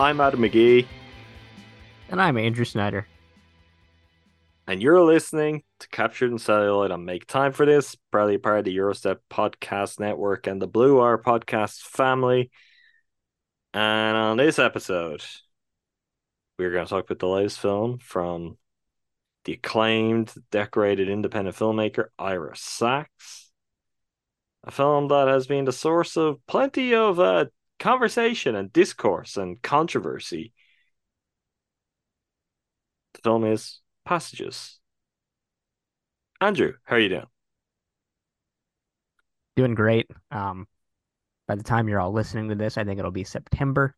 I'm Adam McGee, And I'm Andrew Snyder. and you're listening to Captured on Celluloid on Make Time for This, proudly part of the Gyro Step Podcast Network and the Blue Wire Podcast family. And on this episode, we're going to talk about the latest film from the acclaimed, decorated independent filmmaker Ira Sachs. A film that has been the source of plenty of uh, conversation and discourse and controversy. The film is Passages. Andrew, how are you doing? Doing great. Um, by the time you're all listening to this, I think it'll be September,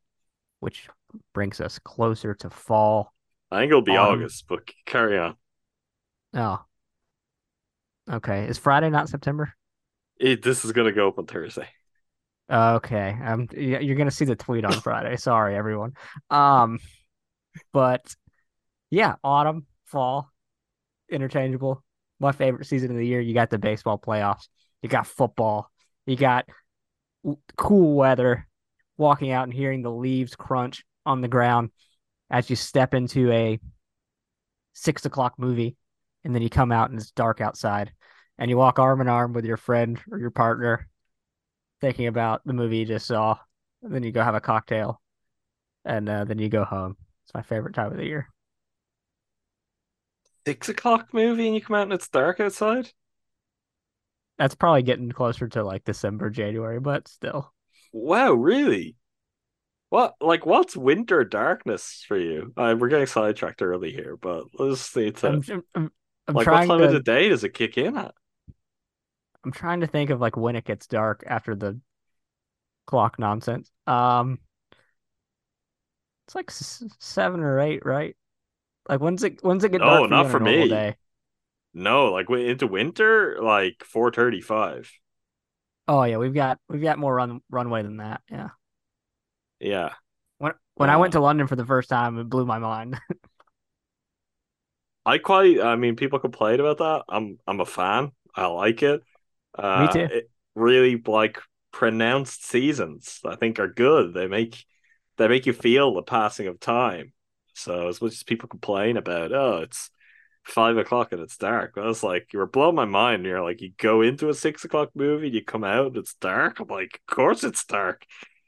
which brings us closer to fall. I think it'll be Um, August, but carry on. Oh, okay. Is Friday not September? It, this is going to go up on Thursday. Okay. Um, you're gonna see the tweet on Friday. Sorry, everyone. Um, but yeah, autumn, fall, interchangeable. My favorite season of the year. You got the baseball playoffs. You got football. You got cool weather. Walking out and hearing the leaves crunch on the ground as you step into a six o'clock movie, and then you come out and it's dark outside, and you walk arm in arm with your friend or your partner thinking about the movie you just saw. And then you go have a cocktail, and uh, then you go home. It's my favorite time of the year. Six o'clock movie and you come out and it's dark outside? That's probably getting closer to like December, January, but still. Wow, really? What like what's winter darkness for you? Uh, we're getting sidetracked early here, but let's see. to I'm, I'm, I'm like what time to of the day does it kick in at? I'm trying to think of like when it gets dark after the clock nonsense. Um, it's like s- seven or eight, right? Like when's it when's it get No, dark? for you not for me. Day? No, like into winter, like four thirty-five. Oh yeah, we've got we've got more run runway than that. Yeah. Yeah, When when I went Uh, to London for the first time, it blew my mind. I quite. I mean, people complain about that. I'm I'm a fan. I like it. Uh, too. Really like pronounced seasons. I think are good. They make they make you feel the passing of time. So as much as people complain about, oh, it's five o'clock and it's dark. I was like, you were blowing my mind. You're like, you go into a six o'clock movie, you come out, and it's dark. I'm like, of course it's dark.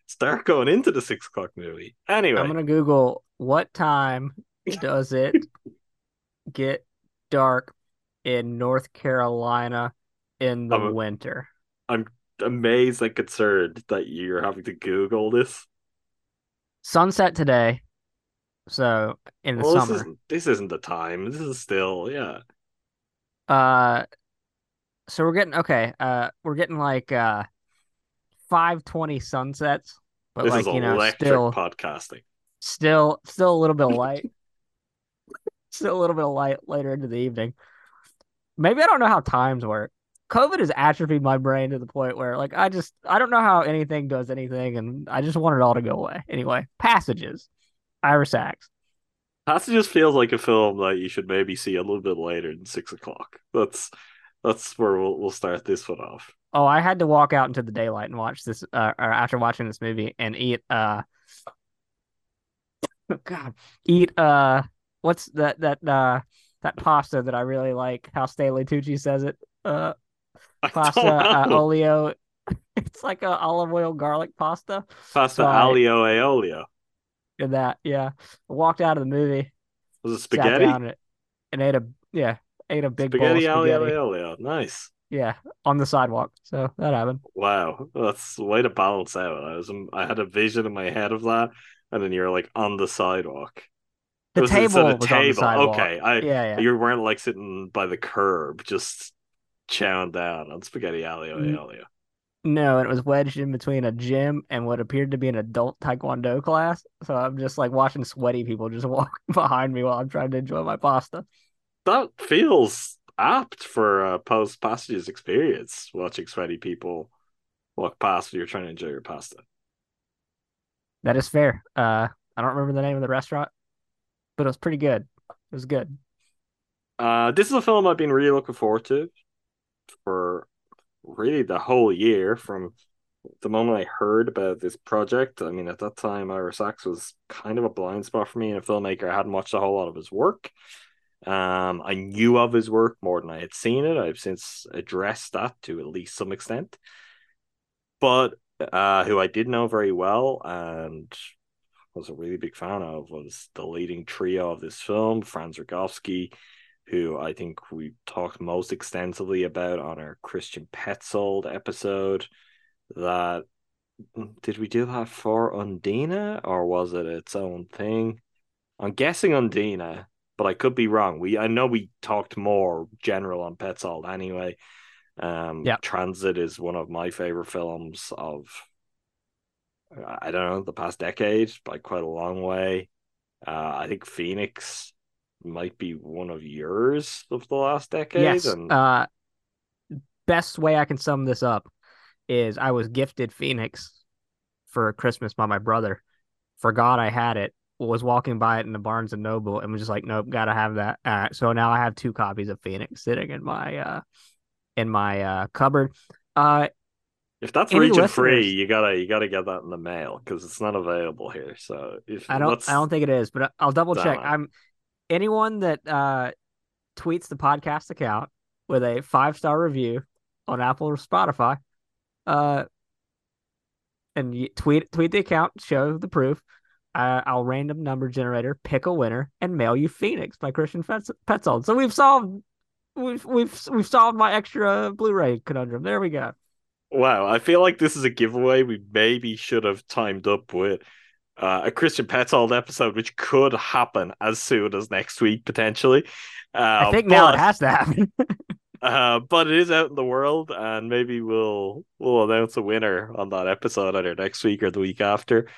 It's dark going into the six o'clock movie. Anyway, I'm gonna Google what time does it get dark in North Carolina in the winter. I'm amazed and concerned that you're having to Google this. Sunset today. So in the Well, this summer. isn't this isn't the time. This is still yeah. Uh so we're getting okay, uh we're getting like uh 520 sunsets, but This like you know still podcasting. still still a little bit of light. still a little bit of light later into the evening. Maybe I don't know how times work. COVID has atrophied my brain to the point where like I just I don't know how anything does anything, and I just want it all to go away. Anyway, passages, Ira Sachs. Passages feels like a film that you should maybe see a little bit later than six o'clock. That's that's where we'll we'll start this one off. Oh, I had to walk out into the daylight and watch this, uh, or after watching this movie and eat, uh, God, eat, uh, what's that, that, uh, that pasta that I really like, how Stanley Tucci says it, uh, pasta, uh, olio. It's like a olive oil garlic pasta. Pasta so alio aolio. And that, yeah. I walked out of the movie. Was it spaghetti? and, and ate a, yeah, ate a big spaghetti, bowl of spaghetti. alio aolio. Nice. Yeah, on the sidewalk. So that happened. Wow, that's way to balance out. I was, I had a vision in my head of that, and then you're like on the sidewalk. The was table was table. on the sidewalk. Okay, I, yeah, yeah. You weren't like sitting by the curb, just chowing down on spaghetti alio. No, and it was wedged in between a gym and what appeared to be an adult taekwondo class. So I'm just like watching sweaty people just walk behind me while I'm trying to enjoy my pasta. That feels apt for a post passages experience watching sweaty people walk past when you're trying to enjoy your pasta. That is fair. Uh, I don't remember the name of the restaurant, but it was pretty good. It was good. Uh, this is a film I've been really looking forward to for really the whole year from the moment I heard about this project. I mean, at that time, Ira Sachs was kind of a blind spot for me and a filmmaker. I hadn't watched a whole lot of his work. Um, I knew of his work more than I had seen it. I've since addressed that to at least some extent. But uh, who I did know very well and was a really big fan of was the leading trio of this film, Franz Rogowski, who I think we talked most extensively about on our Christian Petzold episode. That did we do that for Undine or was it its own thing? I'm guessing Undine, but I could be wrong. We I know we talked more general on Petzold anyway. Um, yeah. Transit is one of my favorite films of I don't know the past decade by quite a long way. Uh, I think Phoenix might be one of yours of the last decade. Yes. And... Uh, best way I can sum this up is I was gifted Phoenix for Christmas by my brother. Forgot I had it was walking by it in the Barnes and Noble and was just like, nope, gotta have that. Right, so now I have two copies of Phoenix sitting in my uh in my uh cupboard. Uh if that's region free, you gotta you gotta get that in the mail because it's not available here. So if I don't I don't think it is, but I'll double check. I'm anyone that uh tweets the podcast account with a five star review on Apple or Spotify, uh, and tweet tweet the account, show the proof uh, I'll random number generator, pick a winner, and mail you Phoenix by Christian Petzold. So we've solved we've we've we've solved my extra Blu-ray conundrum. There we go. Wow, I feel like this is a giveaway we maybe should have timed up with uh, a Christian Petzold episode, which could happen as soon as next week potentially. Uh, I think but, now it has to happen. uh, but it is out in the world, and maybe we'll we'll announce a winner on that episode either next week or the week after.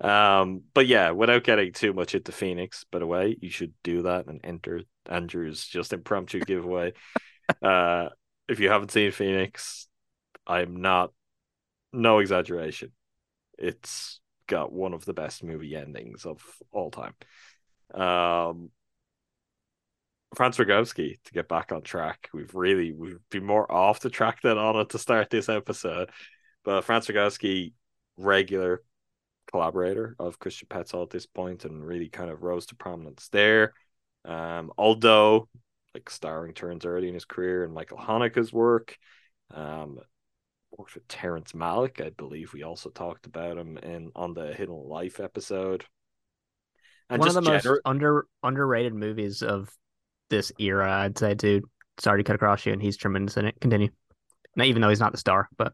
Um, but yeah, without getting too much into Phoenix, by the way, you should do that and enter Andrew's just impromptu giveaway. uh, if you haven't seen Phoenix, I'm not, no exaggeration. It's got one of the best movie endings of all time. Um, Franz Rogowski, to get back on track, we've really we've been more off the track than on it to start this episode. But Franz Rogowski, regular collaborator of Christian Petzold at this point and really kind of rose to prominence there. Um, although like starring turns early in his career and Michael Haneke's work. Um, worked with Terrence Malick, I believe we also talked about him in on the Hidden Life episode. And One of the gener- most under underrated movies of this era, I'd say, too. Sorry to cut across you, and he's tremendous in it. Continue. Not even though he's not the star, but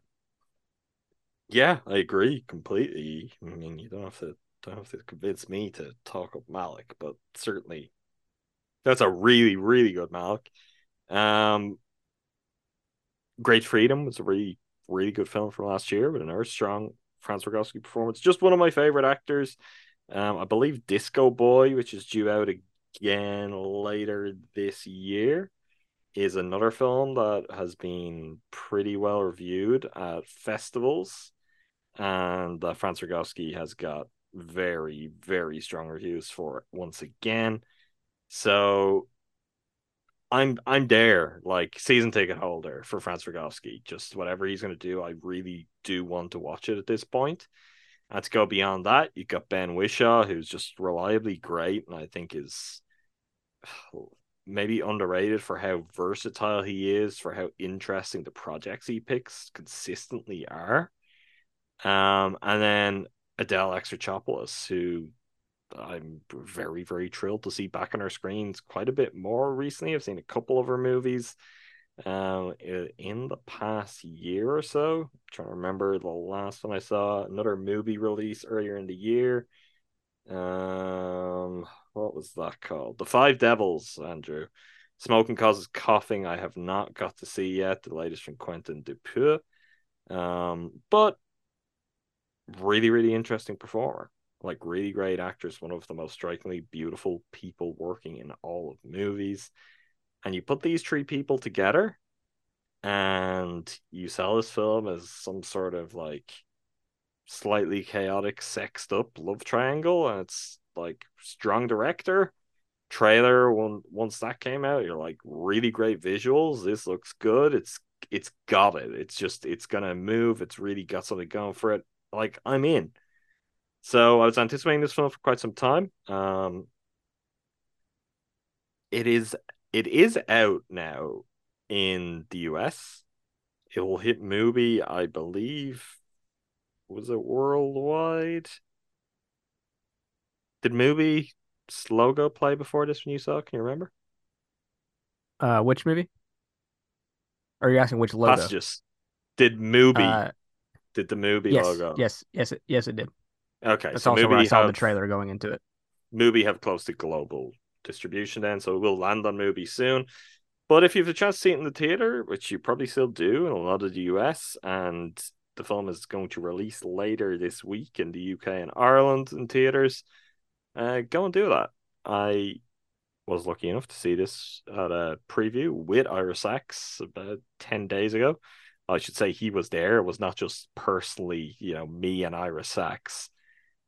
yeah, I agree completely. I mean, you don't have to don't have to convince me to talk up Malick, but certainly that's a really really good Malick. Um, Great Freedom was a really really good film from last year with another strong Franz Rogowski performance. Just one of my favorite actors. Um, I believe Disco Boy, which is due out again later this year. is another film that has been pretty well reviewed at festivals, and uh, Franz Rogowski has got very, very strong reviews for it once again. So I'm I'm there, like season ticket holder for Franz Rogowski. Just whatever he's gonna do, I really do want to watch it at this point. And to go beyond that, you got Ben Whishaw, who's just reliably great, and I think is maybe underrated for how versatile he is, for how interesting the projects he picks consistently are. Um, and then Adele Exarchopoulos, who I'm very, very thrilled to see back on our screens quite a bit more recently. I've seen a couple of her movies um, in the past year or so. I'm trying to remember the last one I saw. Another movie release earlier in the year. Um, what was that called? The Five Devils, Andrew. Smoking causes coughing. I have not got to see yet. The latest from Quentin Dupieux. Um, but really, really interesting performer. Like really great actors, one of the most strikingly beautiful people working in all of movies. And you put these three people together and you sell this film as some sort of like slightly chaotic, sexed up love triangle, and it's like strong director. Trailer when once that came out, you're like really great visuals. This looks good. It's it's got it. It's just it's gonna move. It's really got something going for it. Like I'm in. So I was anticipating this film for quite some time. Um, it is it is out now in the US. It will hit Mubi, I believe. Was it worldwide? Did Mubi logo play before this when you saw it? Can you remember? Uh, which movie? Or are you asking which logo? Passages. Did Mubi? Uh, did the movie yes, logo? Yes, yes, yes, it did. Okay, that's so also where I saw have, the trailer going into it. Mubi have close to global distribution then, so it will land on Mubi soon. But if you have a chance to see it in the theater, which you probably still do in a lot of the US, and the film is going to release later this week in the UK and Ireland in theaters, uh, go and do that. I was lucky enough to see this at a preview with Ira Sachs about 10 days ago. I should say he was there. It was not just personally, you know, me and Ira Sachs.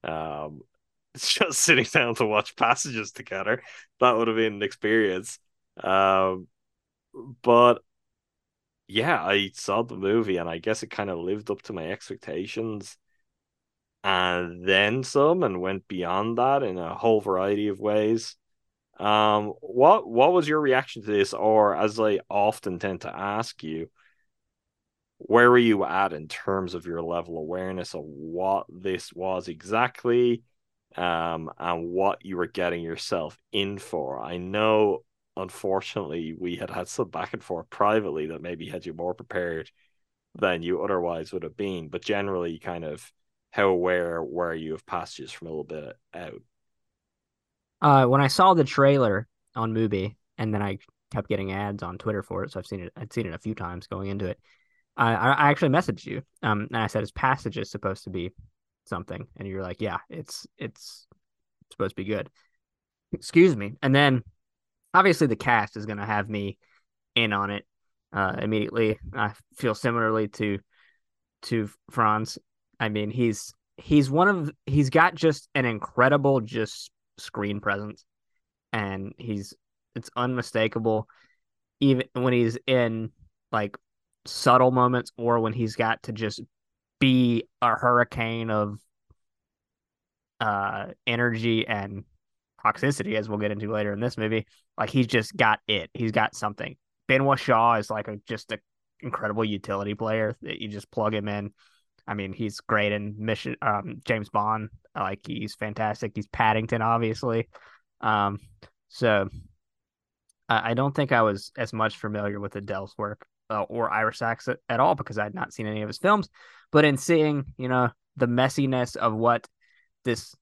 Um, just sitting down to watch passages together. That would have been an experience. Um, but yeah, I saw the movie and I guess it kind of lived up to my expectations and then some and went beyond that in a whole variety of ways. Um, what what was your reaction to this, or as I often tend to ask you, where were you at in terms of your level awareness of what this was exactly, um, and what you were getting yourself in for? I know, unfortunately, we had had some back and forth privately that maybe had you more prepared than you otherwise would have been, but generally, kind of how aware were you of passages from a little bit out? Uh, when I saw the trailer on Mubi, and then I kept getting ads on Twitter for it, so I've seen it. I'd seen it a few times going into it. I I actually messaged you, um, and I said, his passage "Is supposed to be something?" And you're like, "Yeah, it's it's supposed to be good." Excuse me. And then, obviously, the cast is going to have me in on it uh, immediately. I feel similarly to to Franz I mean, he's he's one of he's got just an incredible just screen presence, and he's it's unmistakable, even when he's in like subtle moments or when he's got to just be a hurricane of uh energy and toxicity as we'll get into later in this movie like he's just got it he's got something Ben Whishaw is like a just a incredible utility player that you just plug him in I mean, he's great in Mission um, James Bond. Like he's fantastic. He's Paddington, obviously. Um, so I don't think I was as much familiar with Adele's work uh, or Ira Sachs at, all because I had not seen any of his films. But in seeing, you know, the messiness of what this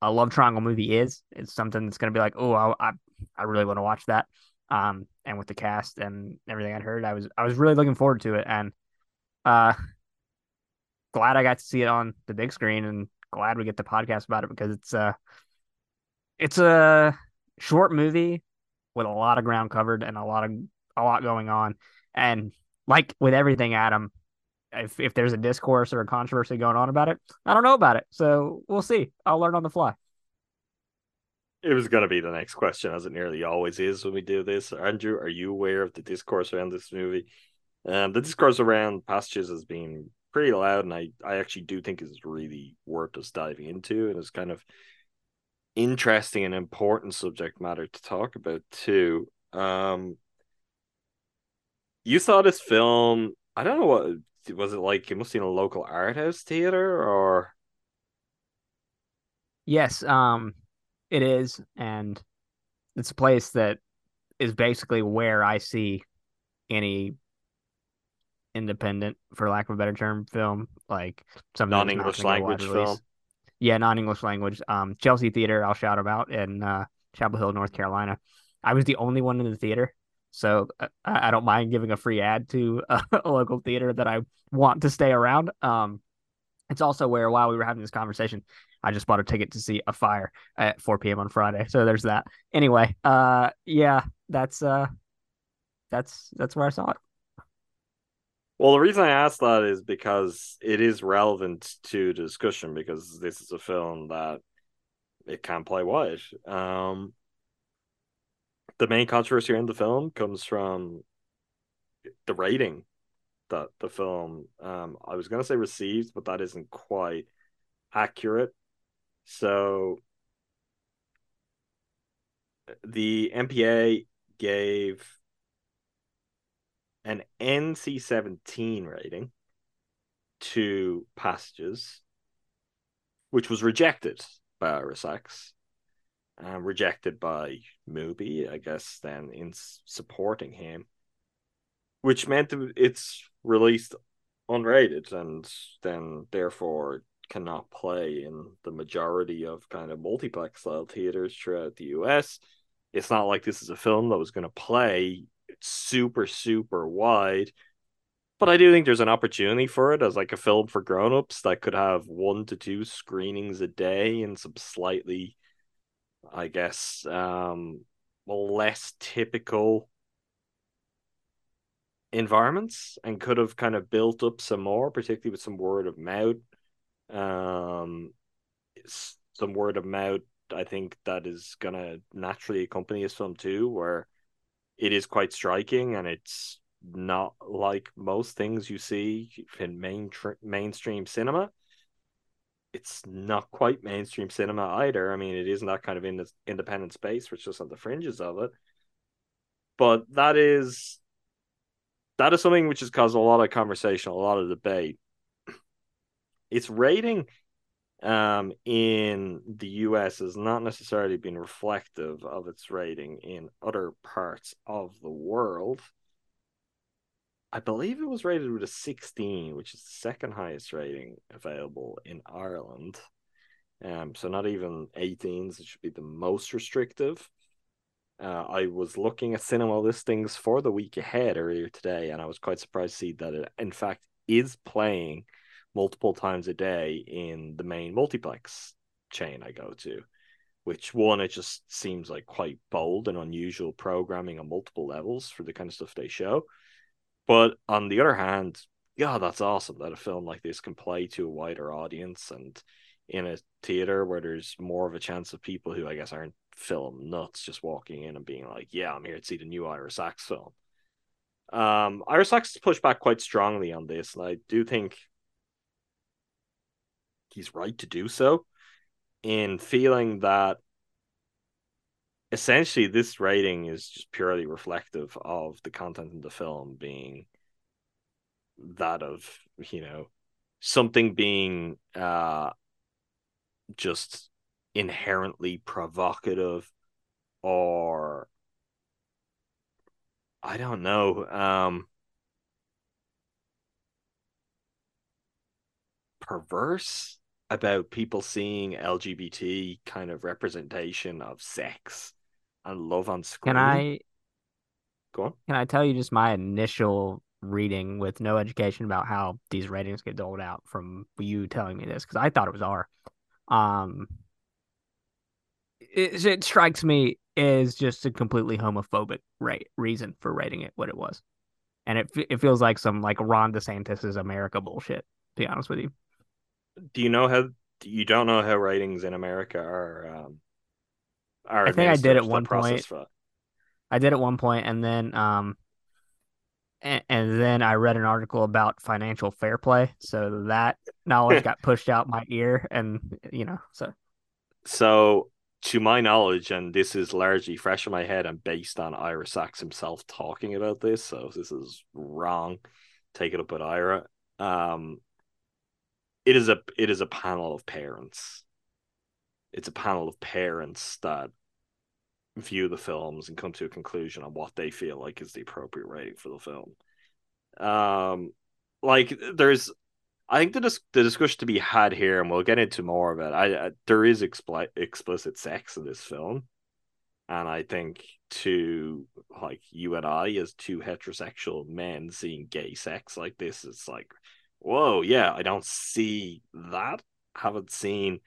a love triangle movie is, it's something that's going to be like, oh, I, I, I really want to watch that. Um, and with the cast and everything I'd heard, I was I was really looking forward to it. And uh, glad I got to see it on the big screen and glad we get the podcast about it because it's a it's a short movie with a lot of ground covered and a lot of a lot going on, and like with everything, Adam, if if there's a discourse or a controversy going on about it, I don't know about it. So we'll see. I'll learn on the fly. It was going to be the next question, as it nearly always is when we do this. Andrew, are you aware of the discourse around this movie? Um, the discourse around passages has been pretty loud, and I, I actually do think is really worth us diving into, and it's kind of interesting and important subject matter to talk about too. Um, you saw this film. I don't know what was it like. You must have seen a local art house theater, or yes, um, it is, and it's a place that is basically where I see any independent, for lack of a better term, film like some non-English language film. Yeah, non-English language. Um, Chelsea Theater. I'll shout about in uh, Chapel Hill, North Carolina. I was the only one in the theater, so uh, I, I don't mind giving a free ad to a, a local theater that I want to stay around. Um, it's also where while we were having this conversation, I just bought a ticket to see Afire at 4 p.m. on Friday. So there's that. Anyway, uh, yeah, that's uh, that's that's where I saw it. Well, the reason I asked that is because it is relevant to the discussion because this is a film that it can play wide. Um, the main controversy in the film comes from the rating that the film um I was gonna say received, but that isn't quite accurate. So the MPA gave an NC 17 rating to Passages, which was rejected by Ira Sachs and rejected by Mubi, I guess, then in supporting him, which meant it's released unrated and then therefore cannot play in the majority of kind of multiplex style theaters throughout the US. It's not like this is a film that was going to play super super wide but i do think there's an opportunity for it as like a film for grown-ups that could have one to two screenings a day in some slightly i guess um less typical environments and could have kind of built up some more particularly with some word of mouth. Um some word of mouth i think that is gonna naturally accompany this film too where it is quite striking and it's not like most things you see in main mainstream cinema it's not quite mainstream cinema either. I mean it isn't that kind of in independent space which is just on the fringes of it. But that is that is something which has caused a lot of conversation a lot of debate. Its rating um, in the US has not necessarily been reflective of its rating in other parts of the world. I believe it was rated with a 16, which is the second highest rating available in Ireland. Um, so not even 18s, it should be the most restrictive. Uh, I was looking at cinema listings for the week ahead earlier today, and I was quite surprised to see that it, in fact, is playing multiple times a day in the main multiplex chain I go to. Which one, it just seems like quite bold and unusual programming on multiple levels for the kind of stuff they show. But on the other hand, yeah, that's awesome that a film like this can play to a wider audience and in a theater where there's more of a chance of people who I guess aren't film nuts just walking in and being like, yeah, I'm here to see the new Ira Sachs film. Um, Ira Sachs has pushed back quite strongly on this, and I do think he's right to do so in feeling that essentially this rating is just purely reflective of the content in the film being that of you know something being uh just inherently provocative or i don't know um perverse about people seeing LGBT kind of representation of sex and love on screen. Can I go on? Can I tell you just my initial reading with no education about how these ratings get doled out from you telling me this because I thought it was R. Um, it, it strikes me as just a completely homophobic right reason for writing it what it was, and it it feels like some like Ron DeSantis's America bullshit. To be honest with you, do you know how you don't know how ratings in America are? Um, are I think I did at one point. for? I did at one point, and then um, and, and then I read an article about financial fair play, so that knowledge got pushed out my ear, and you know, so So, to my knowledge, and this is largely fresh in my head and based on Ira Sachs himself talking about this, so this is wrong. Take it up with Ira. Um, it is a it is a panel of parents. It's a panel of parents that view the films and come to a conclusion on what they feel like is the appropriate rating for the film. Um, like there's I think the dis- the discussion to be had here, and we'll get into more of it. I, I there is expli- explicit sex in this film, and I think to like you and I as two heterosexual men seeing gay sex like this, it's like, whoa, yeah, I don't see that. Haven't seen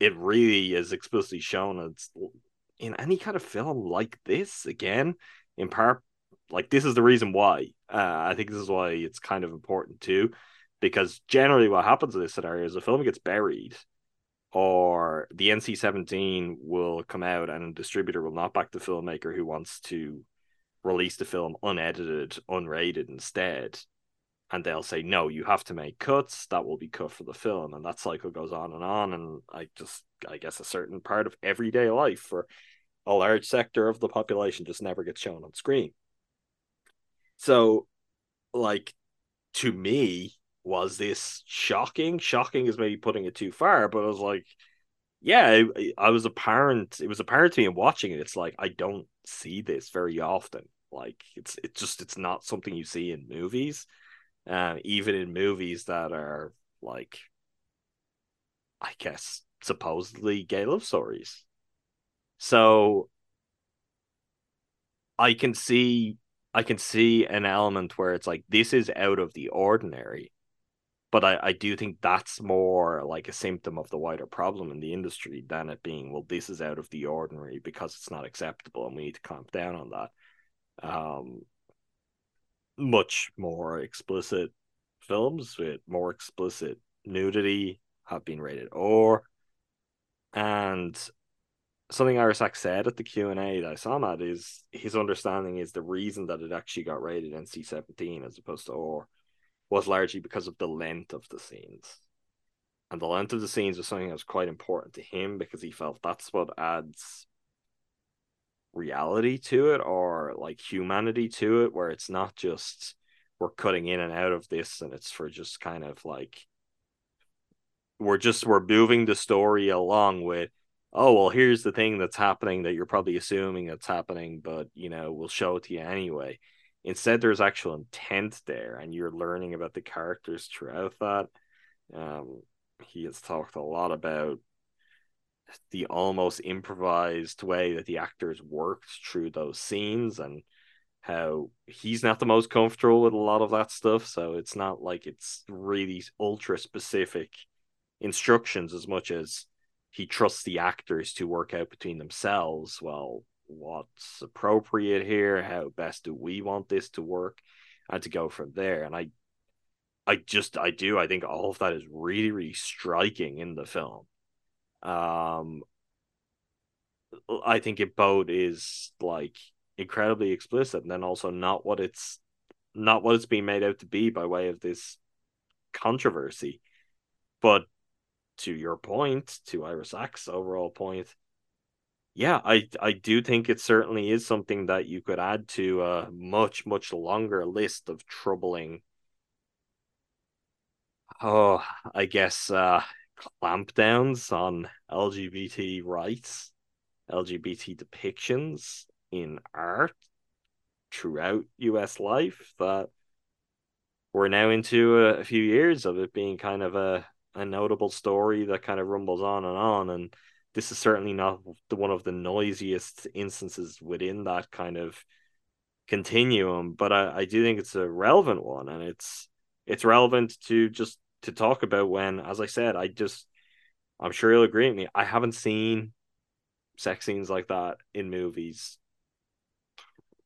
it really is explicitly shown it's in any kind of film like this again. In part, like this is the reason why. Uh, I think this is why it's kind of important too because generally what happens in this scenario is the film gets buried or the NC-17 will come out and a distributor will not back the filmmaker who wants to release the film unedited, unrated instead. And they'll say, no, you have to make cuts that will be cut for the film. And that cycle goes on and on. And I just, I guess, a certain part of everyday life for a large sector of the population just never gets shown on screen. So, like, to me, was this shocking? Shocking is maybe putting it too far, but I was like, yeah, I, I was apparent. It was apparent to me in watching it. It's like I don't see this very often. Like it's it's just it's not something you see in movies, uh, even in movies that are like, I guess supposedly gay love stories. So I can see I can see an element where it's like this is out of the ordinary but I, I do think that's more like a symptom of the wider problem in the industry than it being well this is out of the ordinary because it's not acceptable and we need to clamp down on that um much more explicit films with more explicit nudity have been rated or and something Ira Sachs said at the Q&A that I saw Matt is his understanding is the reason that it actually got rated NC-17 as opposed to or was largely because of the length of the scenes. And the length of the scenes was something that was quite important to him because he felt that's what adds reality to it or like humanity to it, where it's not just we're cutting in and out of this and it's for just kind of like we're just we're moving the story along with oh well here's the thing that's happening that you're probably assuming that's happening but you know we'll show it to you anyway Instead, there's actual intent there, and you're learning about the characters throughout that. Um, he has talked a lot about the almost improvised way that the actors worked through those scenes and how he's not the most comfortable with a lot of that stuff. So it's not like it's really ultra specific instructions as much as he trusts the actors to work out between themselves. Well, what's appropriate here? How best do we want this to work? And to go from there. And i i just i do. I think all of that is really really striking in the film um i think it both is like incredibly explicit and then also not what it's not what it's being made out to be by way of this controversy but to your point to Ira Sachs' overall point yeah, I I do think it certainly is something that you could add to a much much longer list of troubling. Oh, I guess uh, clampdowns on LGBT rights, LGBT depictions in art throughout U.S. life. That we're now into a, a few years of it being kind of a a notable story that kind of rumbles on and on and this is certainly not the one of the noisiest instances within that kind of continuum but I, I do think it's a relevant one and it's it's relevant to just to talk about when as i said i just i'm sure you'll agree with me i haven't seen sex scenes like that in movies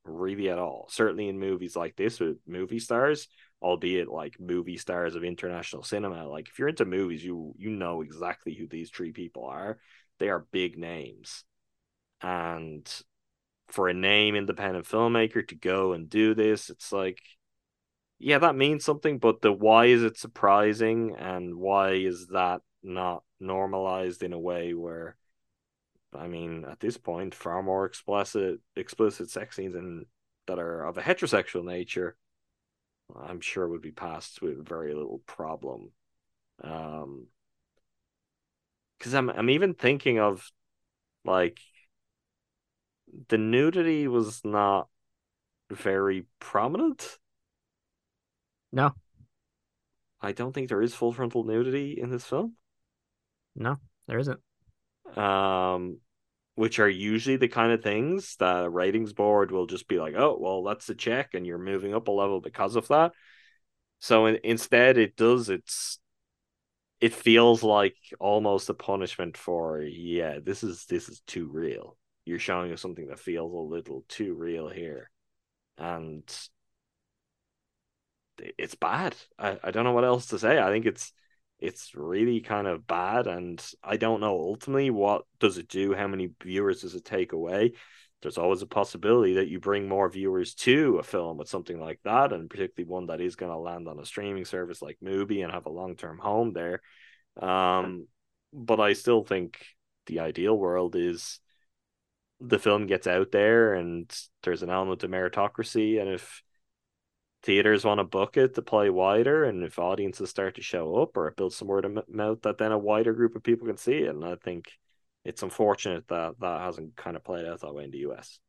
really at all. Certainly in movies like this with movie stars, albeit like movie stars of international cinema. Like if you're into movies, you you know exactly who these three people are. They are big names. And for a name independent filmmaker to go and do this, it's like yeah, that means something, but the why is it surprising and why is that not normalized in a way where I mean, at this point, far more explicit explicit sex scenes and that are of a heterosexual nature, I'm sure would be passed with very little problem. Um, because I'm I'm even thinking of like the nudity was not very prominent. No, I don't think there is full frontal nudity in this film. no, there isn't. um, which are usually the kind of things that a ratings board will just be like, oh, well, that's a check, and you're moving up a level because of that. So in, instead, it does. It's it feels like almost a punishment for yeah, this is this is too real. You're showing us something that feels a little too real here, and it's bad. I, I don't know what else to say. I think it's it's really kind of bad and i don't know ultimately what does it do how many viewers does it take away there's always a possibility that you bring more viewers to a film with something like that and particularly one that is going to land on a streaming service like Mubi and have a long-term home there um but i still think the ideal world is the film gets out there and there's an element of meritocracy and if theaters want to book it to play wider and if audiences start to show up or it builds some word of mouth that then a wider group of people can see it and i think it's unfortunate that that hasn't kind of played out that way in the us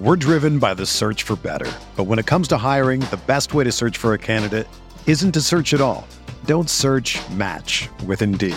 We're driven by the search for better. But when it comes to hiring, the best way to search for a candidate isn't to search at all. Don't search match with Indeed.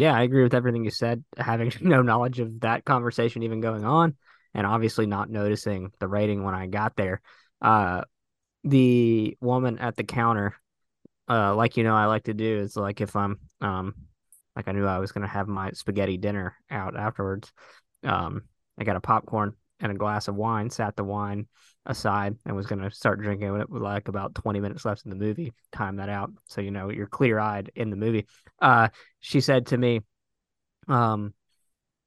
Yeah, I agree with everything you said. Having no knowledge of that conversation even going on, and obviously not noticing the rating when I got there. Uh, the woman at the counter, uh, like you know, I like to do is like if I'm um, like I knew I was gonna have my spaghetti dinner out afterwards. Um, I got a popcorn and a glass of wine, sat the wine aside, and was gonna start drinking when it was like about twenty minutes left in the movie. Time that out, so you know you're clear eyed in the movie. Uh, she said to me, um,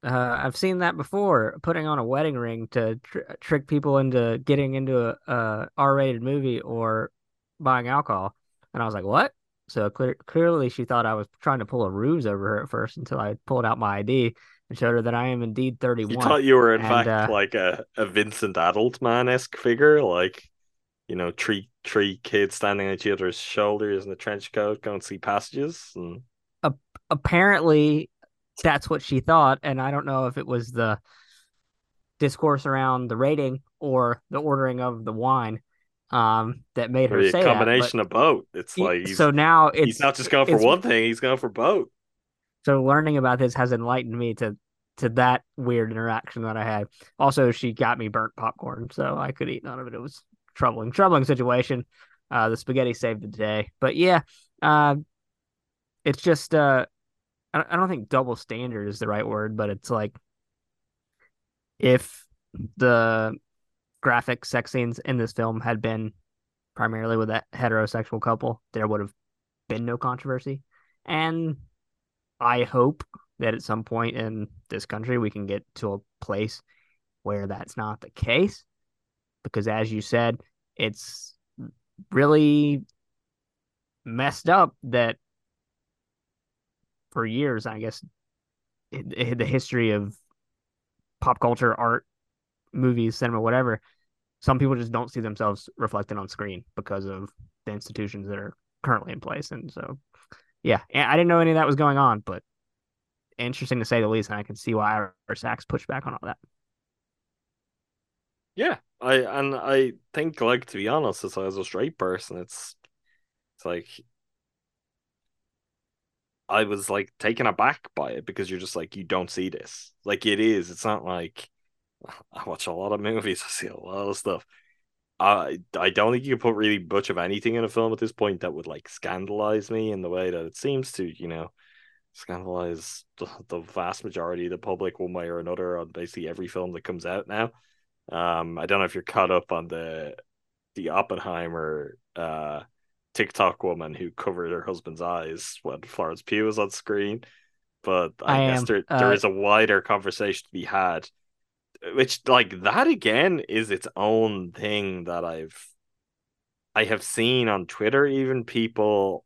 uh, I've seen that before, putting on a wedding ring to tr- trick people into getting into a, a R-rated movie or buying alcohol. And I was like, what? So clear- clearly she thought I was trying to pull a ruse over her at first until I pulled out my ID and showed her that I am indeed 31. you thought you were in And, fact uh, like a, a vincent adultman-esque figure like you know three three kids standing on each other's shoulders in a trench coat going to see passages and apparently that's what she thought and i don't know if it was the discourse around the rating or the ordering of the wine um, that made her Maybe say a combination that. of both. It's like so now it's he's not just going for one thing; he's going for both. So learning about this has enlightened me to to that weird interaction that I had. Also, she got me burnt popcorn, so I could eat none of it. It was troubling, troubling situation. Uh, the spaghetti saved the day, but yeah, uh, it's just uh, I I don't think double standard is the right word, but it's like if the graphic sex scenes in this film had been primarily with a heterosexual couple, there would have been no controversy. And I hope that at some point in this country we can get to a place where that's not the case. Because as you said, it's really messed up that for years, I guess, it, it- the history of pop culture, art, movies, cinema, whatever, some people just don't see themselves reflected on screen because of the institutions that are currently in place. And so, yeah, I didn't know any of that was going on, but interesting to say the least. And I can see why Ira Sachs pushed back on all that. Yeah, I and I think like to be honest, as as a straight person, it's it's like I was like taken aback by it because you're just like you don't see this. Like it is. It's not like I watch a lot of movies. I see a lot of stuff. I I don't think you can put really much of anything in a film at this point that would like scandalize me in the way that it seems to. You know, scandalize the, the vast majority of the public one way or another on basically every film that comes out now. Um, I don't know if you're caught up on the the Oppenheimer uh TikTok woman who covered her husband's eyes when Florence Pugh was on screen. But I, I guess am, there there uh, is a wider conversation to be had, which like that again is its own thing that I've I have seen on Twitter. Even people,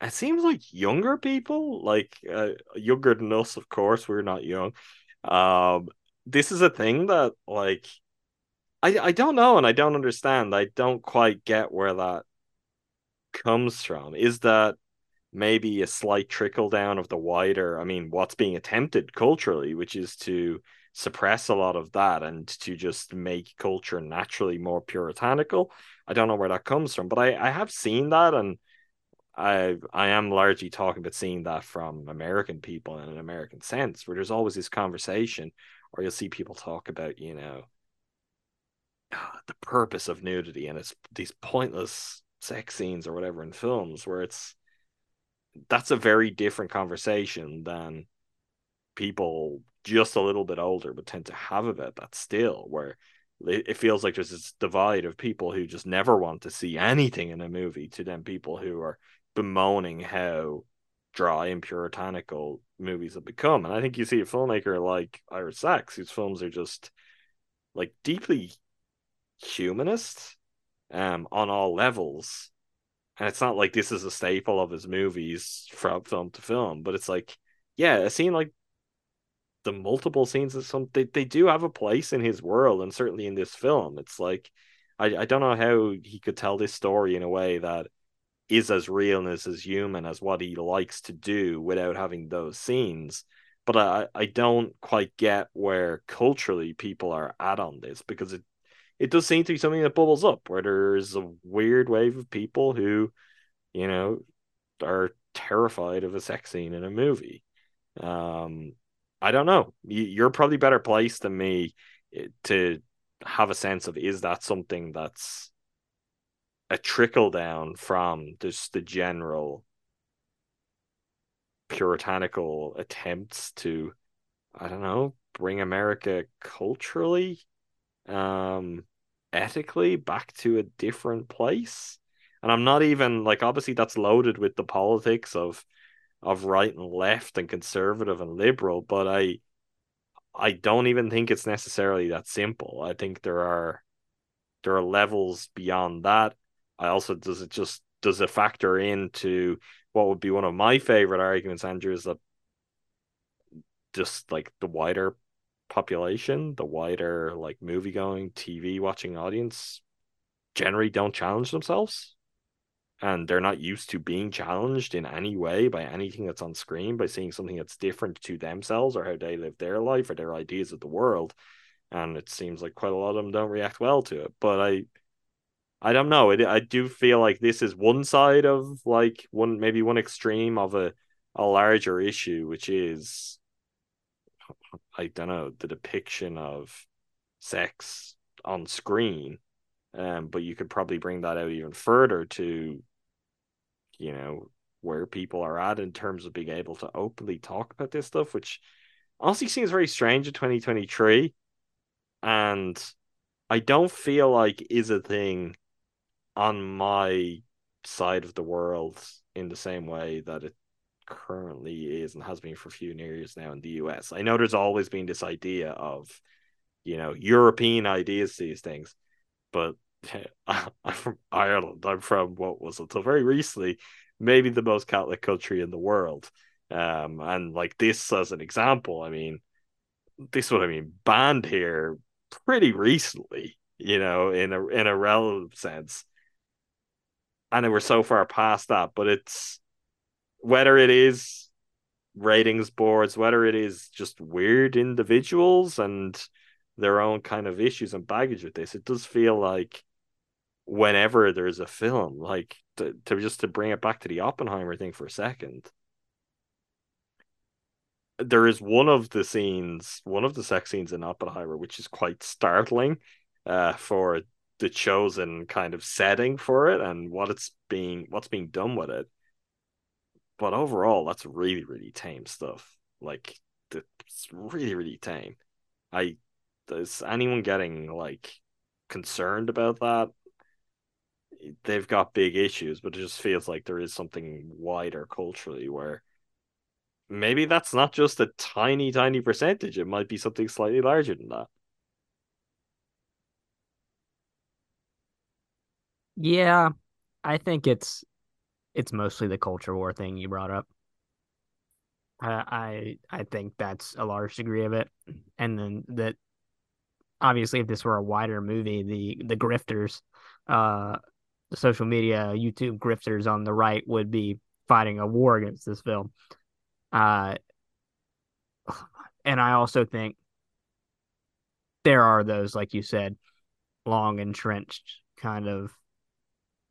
it seems like younger people, like uh, younger than us, of course. We're not young. Um, this is a thing that like I I don't know and I don't understand. I don't quite get where that comes from. Is that maybe a slight trickle down of the wider, I mean, what's being attempted culturally, which is to suppress a lot of that and to just make culture naturally more puritanical. I don't know where that comes from, but I, I have seen that and I I am largely talking about seeing that from American people in an American sense, where there's always this conversation, or you'll see people talk about, you know, the purpose of nudity and it's these pointless sex scenes or whatever in films where it's that's a very different conversation than people just a little bit older would tend to have about that still where it feels like there's this divide of people who just never want to see anything in a movie to them people who are bemoaning how dry and puritanical movies have become. And I think you see a filmmaker like Ira Sachs, whose films are just like deeply humanist um on all levels. And it's not like this is a staple of his movies from film to film, but it's like, yeah, a scene like the multiple scenes of some they, they do have a place in his world and certainly in this film. It's like I, I don't know how he could tell this story in a way that is as real and is as human as what he likes to do without having those scenes. But I, I don't quite get where culturally people are at on this because it it does seem to be something that bubbles up where there's a weird wave of people who, you know, are terrified of a sex scene in a movie. Um, I don't know. You- You're probably better placed than me eh, to have a sense of is that something that's a trickle down from just the general puritanical attempts to, I don't know, bring America culturally, um, ethically back to a different place. And I'm not even like obviously that's loaded with the politics of of right and left and conservative and liberal, but I I don't even think it's necessarily that simple. I think there are there are levels beyond that. I also does it just does it factor into what would be one of my favorite arguments, Andrew, is that just like the wider population, the wider like movie going, TV watching audience generally don't challenge themselves. And they're not used to being challenged in any way by anything that's on screen, by seeing something that's different to themselves or how they live their life or their ideas of the world. And it seems like quite a lot of them don't react well to it. But I I don't know. It, I do feel like this is one side of like one maybe one extreme of a a larger issue, which is I don't know the depiction of sex on screen. Um, but you could probably bring that out even further to, you know, where people are at in terms of being able to openly talk about this stuff, which honestly seems very strange in 2023. And I don't feel like is a thing on my side of the world in the same way that it currently is and has been for a few years now in the US. I know there's always been this idea of, you know, European ideas these things, but I'm from Ireland. I'm from what was until very recently maybe the most Catholic country in the world. Um, and like this as an example, I mean, this what I mean banned here pretty recently, you know, in a in a relative sense. And we're so far past that, but it's whether it is ratings boards, whether it is just weird individuals and their own kind of issues and baggage with this, it does feel like whenever there's a film, like to, to just to bring it back to the Oppenheimer thing for a second, there is one of the scenes, one of the sex scenes in Oppenheimer, which is quite startling uh, for the chosen kind of setting for it and what it's being what's being done with it. But overall, that's really, really tame stuff. Like it's really, really tame. I is anyone getting like concerned about that? They've got big issues, but it just feels like there is something wider culturally where maybe that's not just a tiny, tiny percentage. It might be something slightly larger than that. Yeah, I think it's it's mostly the culture war thing you brought up. I I think that's a large degree of it, and then that obviously if this were a wider movie, the the grifters, uh, the social media YouTube grifters on the right would be fighting a war against this film. Uh, and I also think there are those, like you said, long entrenched kind of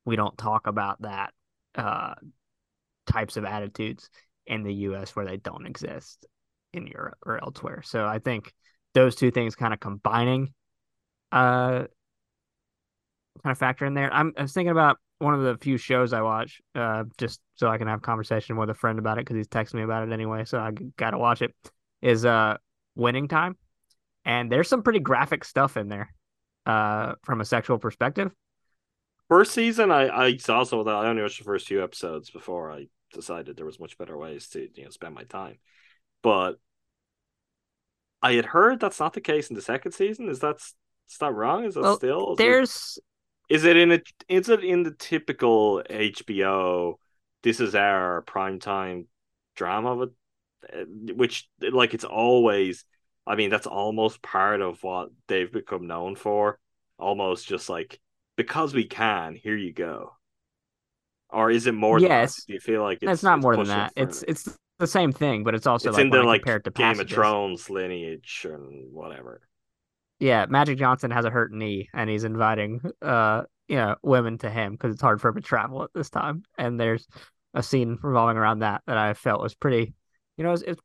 we don't talk about that uh, types of attitudes in the US where they don't exist in Europe or elsewhere. So I think those two things kind of combining uh kind of factor in there. I'm I was thinking about one of the few shows I watch, uh, just so I can have conversation with a friend about it because he's texting me about it anyway. So I gotta watch it. Is uh Winning Time, and there's some pretty graphic stuff in there, uh, from a sexual perspective. First season, I I of that. I only watched the first few episodes before I decided there was much better ways to you know spend my time. But I had heard that's not the case in the second season. Is that is that wrong? Is that Well, still? Is There's Is it in a? Is it in the typical HBO? This is our primetime drama, but eh, which like it's always. I mean, that's almost part of what they've become known for. Almost just like because we can. Here you go. Or is it more? Yes. Do you feel like it's, it's not it's more than that. It's it's the same thing, but it's also it's like in the like compare it to Game of passages. Thrones lineage and whatever. Yeah, Magic Johnson has a hurt knee, and he's inviting uh you know women to him because it's hard for him to travel at this time. And there's a scene revolving around that that I felt was pretty, you know, it's it's,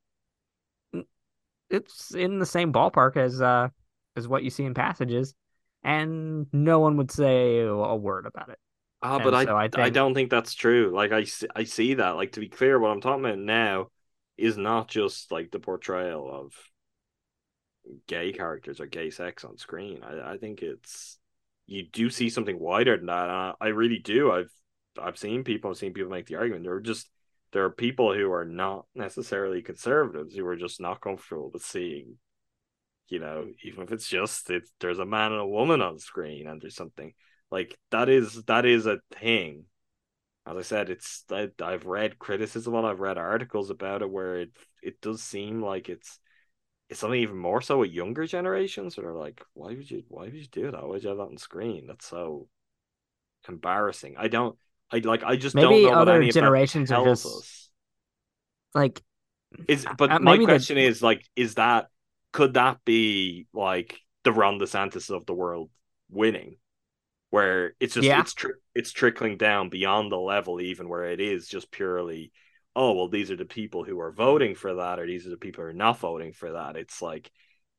it's in the same ballpark as uh as what you see in passages, and no one would say a word about it. Ah, And but I, so I I don't think that's true. Like I, see, I see that. Like to be clear, what I'm talking about now is not just like the portrayal of gay characters or gay sex on screen. I, I think it's you do see something wider than that. And I, I really do. I've I've seen people, I've seen people make the argument. There are just there are people who are not necessarily conservatives who are just not comfortable with seeing, you know, even if it's just it's there's a man and a woman on screen and there's something like that is that is a thing as i said it's I, i've read criticism on i've read articles about it where it it does seem like it's it's something even more so with younger generations that are like why would you why would you do that why would you have that on screen that's so embarrassing i don't i like i just Maybe don't know what other any of that generations are just- us. Like Is Uh, but uh, my maybe the- question is like, is that could that be like the Ron DeSantis of the world winning? Where it's just Yeah. it's tri- it's trickling down beyond the level even where it is just purely oh well these are the people who are voting for that or these are the people who are not voting for that it's like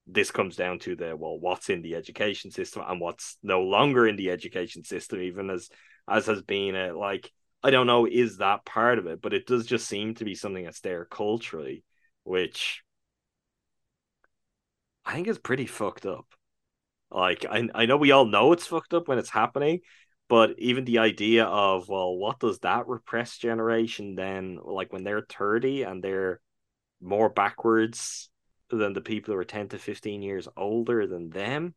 this comes down to the well what's in the education system and what's no longer in the education system even as as has been a like i don't know is that part of it but it does just seem to be something that's there culturally which i think is pretty fucked up like I, I know we all know it's fucked up when it's happening but even the idea of well what does that repressed generation then like when they're 30 and they're more backwards than the people who are 10 to 15 years older than them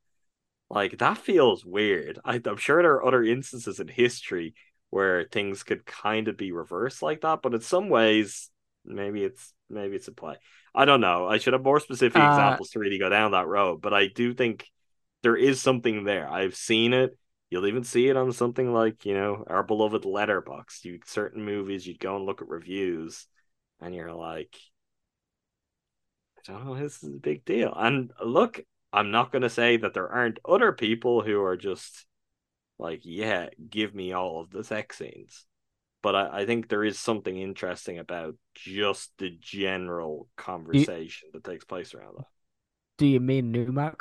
like that feels weird. I, i'm sure there are other instances in history where things could kind of be reversed like that but in some ways maybe it's maybe it's a play. I don't know. I should have more specific Uh, examples to really go down that road but i do think there is something there i've seen it You'll even see it on something like, you know, our beloved Letterboxd. You certain movies, you'd go and look at reviews, and you're like, I don't know, this is a big deal. And look, I'm not gonna say that there aren't other people who are just like, yeah, give me all of the sex scenes. But I, I think there is something interesting about just the general conversation that takes place around that. Do you mean Numac?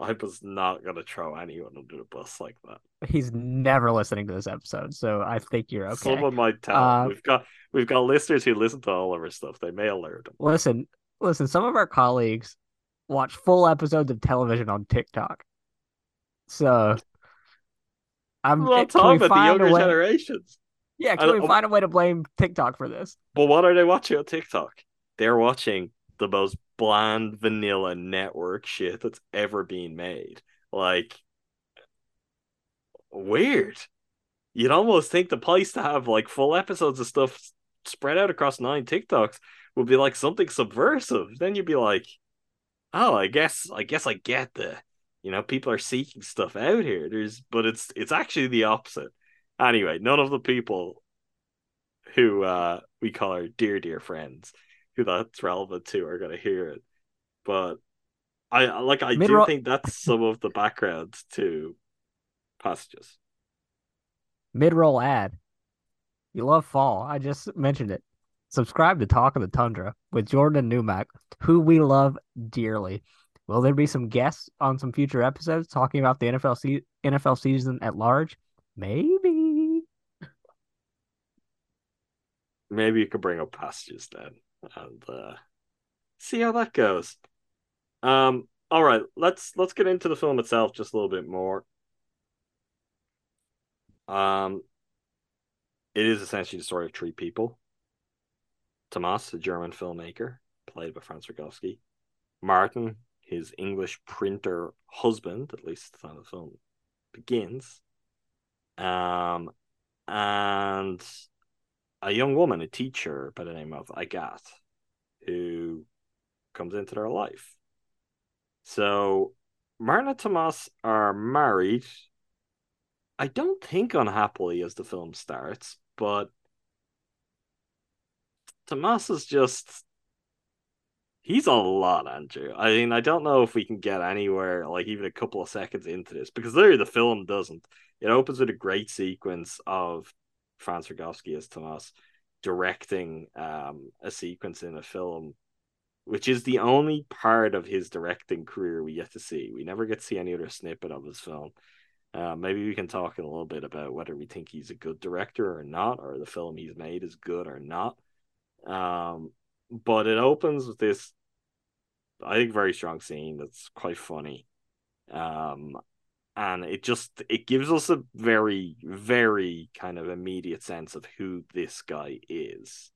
I was not gonna throw anyone under the bus like that. He's never listening to this episode, so I think you're okay. Someone might tell. Uh, we've got we've got listeners who listen to all of our stuff. They may alert them. Listen, listen. Some of our colleagues watch full episodes of television on TikTok. So, I'm. Well, can talking about the younger way- generations. Yeah, can we find a way to blame TikTok for this? But what are they watching on TikTok? They're watching the most bland vanilla network shit that's ever been made. Like weird. You'd almost think the place to have like full episodes of stuff spread out across nine TikToks would be like something subversive. Then you'd be like, oh, I guess I guess I get the you know, people are seeking stuff out here. There's but it's it's actually the opposite. Anyway, none of the people who uh we call our dear dear friends who that's relevant to are gonna hear it. But I like I do Mid-ro- think that's some of the background to passages. Mid roll ad. You love fall. I just mentioned it. Subscribe to Talk of the Tundra with Jordan Numac, who we love dearly. Will there be some guests on some future episodes talking about the NFL se- NFL season at large? Maybe. Maybe you could bring up passages then and uh see how that goes. Um all right, let's let's get into the film itself just a little bit more. Um it is essentially the story of three people. Tomas, a German filmmaker, played by Franz Rogowski. Martin, his English printer husband, at least the time the film begins. Um, and a young woman, a teacher by the name of Agathe, who comes into their life. So Martin and Tomas are married. I don't think unhappily as the film starts, but Tomas is just he's a lot, Andrew. I mean, I don't know if we can get anywhere like even a couple of seconds into this because literally the film doesn't. It opens with a great sequence of Franz Rogowski as Tomas directing um a sequence in a film which is the only part of his directing career we get to see. We never get to see any other snippet of his film. Uh, maybe we can talk a little bit about whether we think he's a good director or not, or the film he's made is good or not. Um, but it opens with this, I think, very strong scene that's quite funny. Um, and it just it gives us a very, very kind of immediate sense of who this guy is.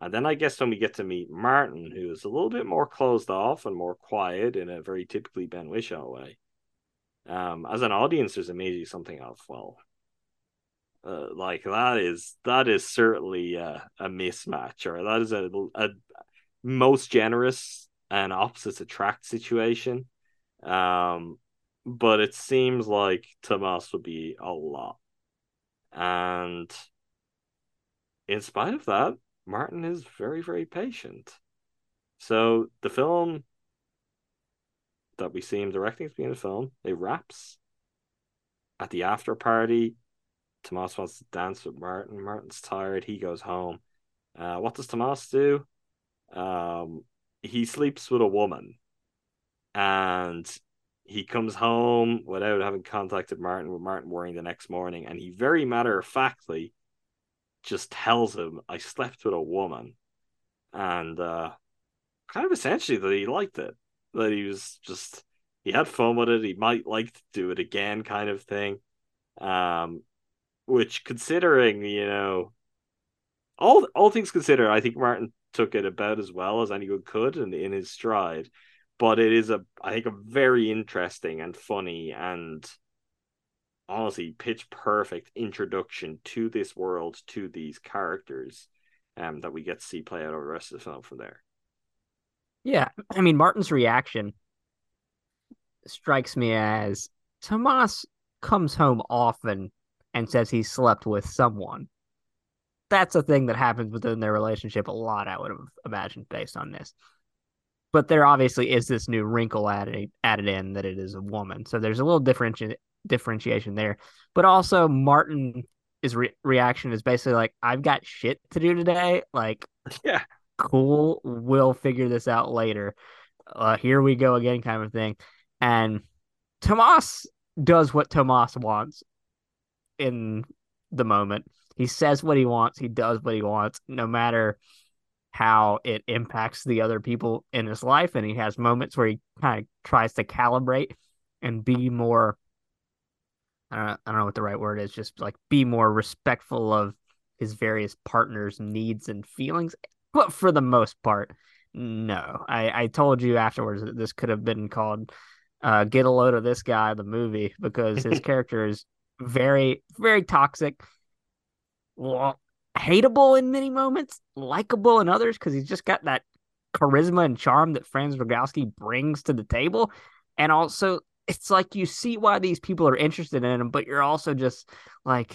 And then I guess when we get to meet Martin, who is a little bit more closed off and more quiet in a very typically Ben Whishaw way, um, as an audience, there's immediately something of well, uh, like that is that is certainly a, a mismatch, or that is a, a most generous and opposites attract situation. Um, but it seems like Tomas would be a lot, and in spite of that, Martin is very, very patient. So the film that we see him directing to be in the film, it wraps. at the after party. Tomas wants to dance with Martin. Martin's tired. He goes home. Uh, what does Tomas do? Um, he sleeps with a woman, and he comes home without having contacted Martin. With Martin worrying the next morning, and he very matter of factly just tells him, "I slept with a woman," and uh, kind of essentially that he liked it. That he was just he had fun with it. He might like to do it again, kind of thing. Um, which considering you know all all things considered, I think Martin took it about as well as anyone could in in his stride. But it is a I think a very interesting and funny and honestly pitch perfect introduction to this world to these characters um that we get to see play out over the rest of the film from there. Yeah, I mean Martin's reaction strikes me as Tomas comes home often and says he slept with someone. That's a thing that happens within their relationship a lot, I would have imagined, based on this. But there obviously is this new wrinkle added added in that it is a woman, so there's a little differenti- differentiation there. But also, Martin his re- reaction is basically like, "I've got shit to do today. Like, Yeah. cool, we'll figure this out later. Uh, here we go again, kind of thing." And Tomas does what Tomas wants in the moment. He says what he wants, he does what he wants, no matter how it impacts the other people in his life. And he has moments where he kind of tries to calibrate and be more I don't, I don't know what the right word is, just like be more respectful of his various partners' needs and feelings. But for the most part, no. I, I told you afterwards that this could have been called uh, Get a Load of This Guy, the movie, because his character is very, very toxic, well, hateable in many moments, likable in others, because he's just got that charisma and charm that Franz Rogowski brings to the table. And also, it's like you see why these people are interested in him, but you're also just like,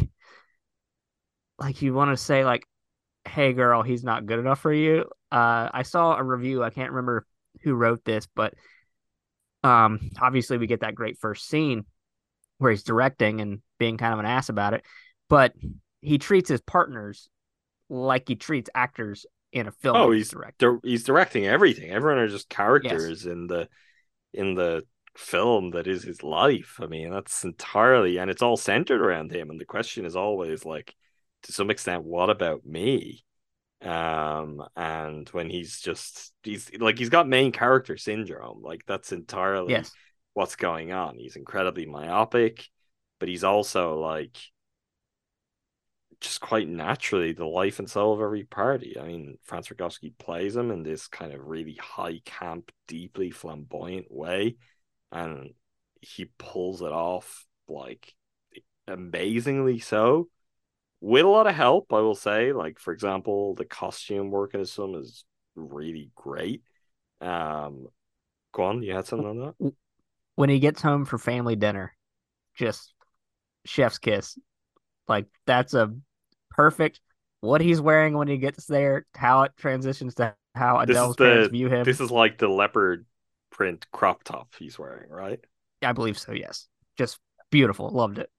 like you want to say, like, hey, girl, he's not good enough for you. Uh, I saw a review. I can't remember who wrote this, but um, obviously we get that great first scene where he's directing and being kind of an ass about it, but he treats his partners like he treats actors in a film. Oh, he's directing. Di- he's directing everything. Everyone are just characters in the in the film that is his life. I mean, that's entirely and it's all centered around him. And the question is always like, to some extent, what about me? Um, and when he's just he's like he's got main character syndrome. Like that's entirely Yes. what's going on. He's incredibly myopic, but he's also like just quite naturally the life and soul of every party. I mean, Franz Rogowski plays him in this kind of really high camp, deeply flamboyant way, and he pulls it off like amazingly so. With a lot of help, I will say. Like, for example, the costume work in this film is really great. Um, on, you had something on that? When he gets home for family dinner, just chef's kiss. Like that's a perfect what he's wearing when he gets there, how it transitions to how This is parents view him. this is like the leopard print crop top he's wearing, right? I believe so, yes. Just beautiful. Loved it.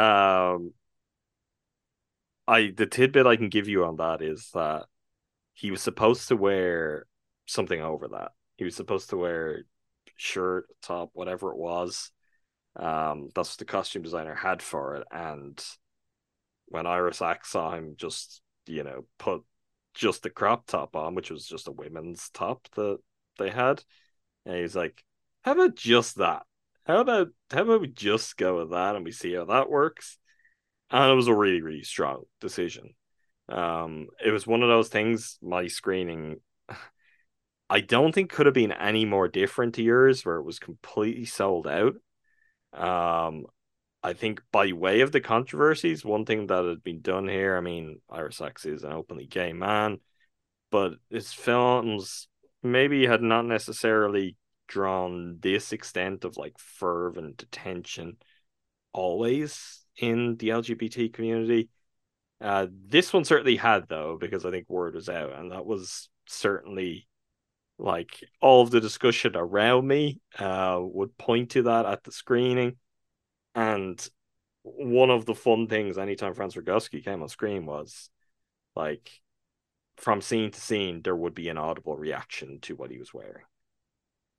Um, I the tidbit I can give you on that is that he was supposed to wear something over that. He was supposed to wear shirt, top, whatever it was. Um, that's what the costume designer had for it. And when Ira Sachs saw him just, you know, put just the crop top on, which was just a women's top that they had, and he's like, How about just that? How about how about we just go with that and we see how that works? And it was a really, really strong decision. Um, it was one of those things, my screening I don't think could have been any more different to yours, where it was completely sold out. Um, I think by way of the controversies, one thing that had been done here, I mean, Ira Sachs is an openly gay man, but his films maybe had not necessarily drawn this extent of like fervent attention always in the LGBT community. Uh, this one certainly had though, because I think word was out, and that was certainly like all of the discussion around me uh would point to that at the screening and one of the fun things anytime Franz Rogowski came on screen was like from scene to scene there would be an audible reaction to what he was wearing.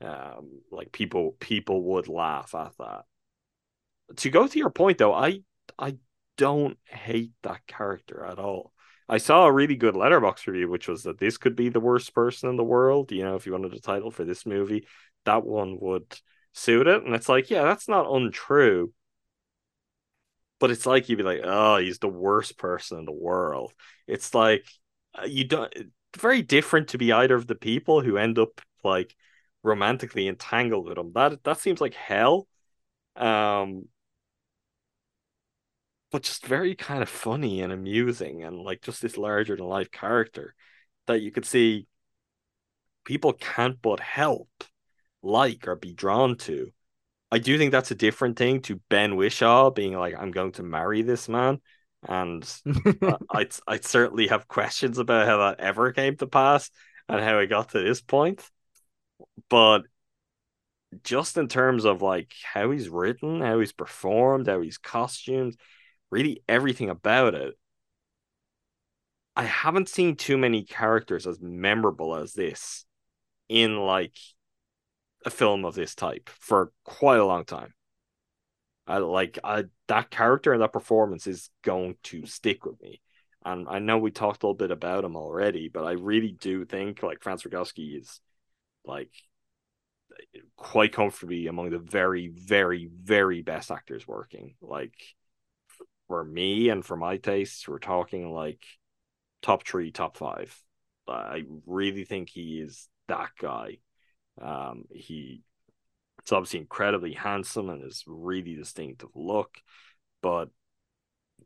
Um, like people people would laugh at that. To go to your point though, I I don't hate that character at all. I saw a really good Letterboxd review, which was that this could be the worst person in the world. You know, if you wanted a title for this movie, that one would suit it. And it's like, yeah, that's not untrue. But it's like you'd be like, oh, he's the worst person in the world. It's like uh, you don't. Very different to be either of the people who end up like romantically entangled with him. That that seems like hell. Um, but just very kind of funny and amusing and like just this larger than life character that you could see people can't but help like or be drawn to. I do think that's a different thing to Ben Whishaw being like, I'm going to marry this man. And I'd I'd certainly have questions about how that ever came to pass and how it got to this point. But just in terms of like how he's written, how he's performed, how he's costumed, really everything about it. I haven't seen too many characters as memorable as this in like a film of this type for quite a long time. I like I that character and that performance is going to stick with me. And I know we talked a little bit about him already, but I really do think like Franz Rogowski is like quite comfortably among the very, very, very best actors working. Like for me and for my tastes, we're talking like top three, top five. I really think he is that guy. Um, he it's obviously incredibly handsome and his really distinctive look, but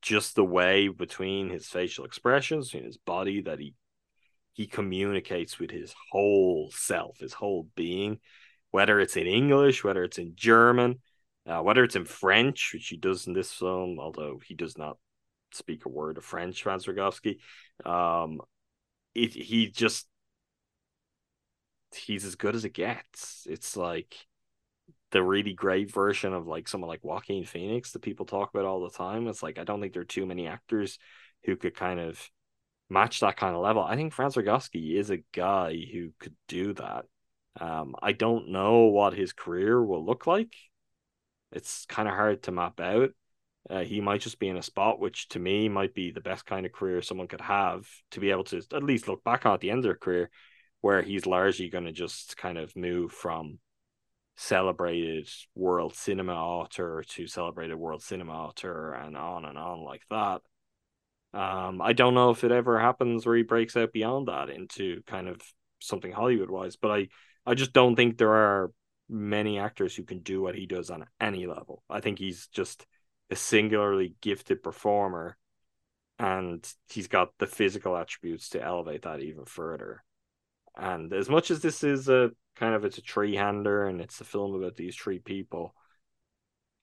just the way between his facial expressions and his body that he he communicates with his whole self, his whole being, whether it's in English, whether it's in German, uh, whether it's in French, which he does in this film, although he does not speak a word of French, Franz Rogowski, um, it, he just he's as good as it gets. It's like the really great version of like someone like Joaquin Phoenix that people talk about all the time. It's like I don't think there are too many actors who could kind of match that kind of level. I think Franz Rogowski is a guy who could do that. Um, I don't know what his career will look like it's kind of hard to map out. Uh, he might just be in a spot which to me might be the best kind of career someone could have to be able to at least look back on at the end of their career where he's largely going to just kind of move from celebrated world cinema author to celebrated world cinema author and on and on like that. Um, I don't know if it ever happens where he breaks out beyond that into kind of something Hollywood wise, but I, I just don't think there are many actors who can do what he does on any level. I think he's just a singularly gifted performer and he's got the physical attributes to elevate that even further. And as much as this is a kind of it's a three hander and it's a film about these three people,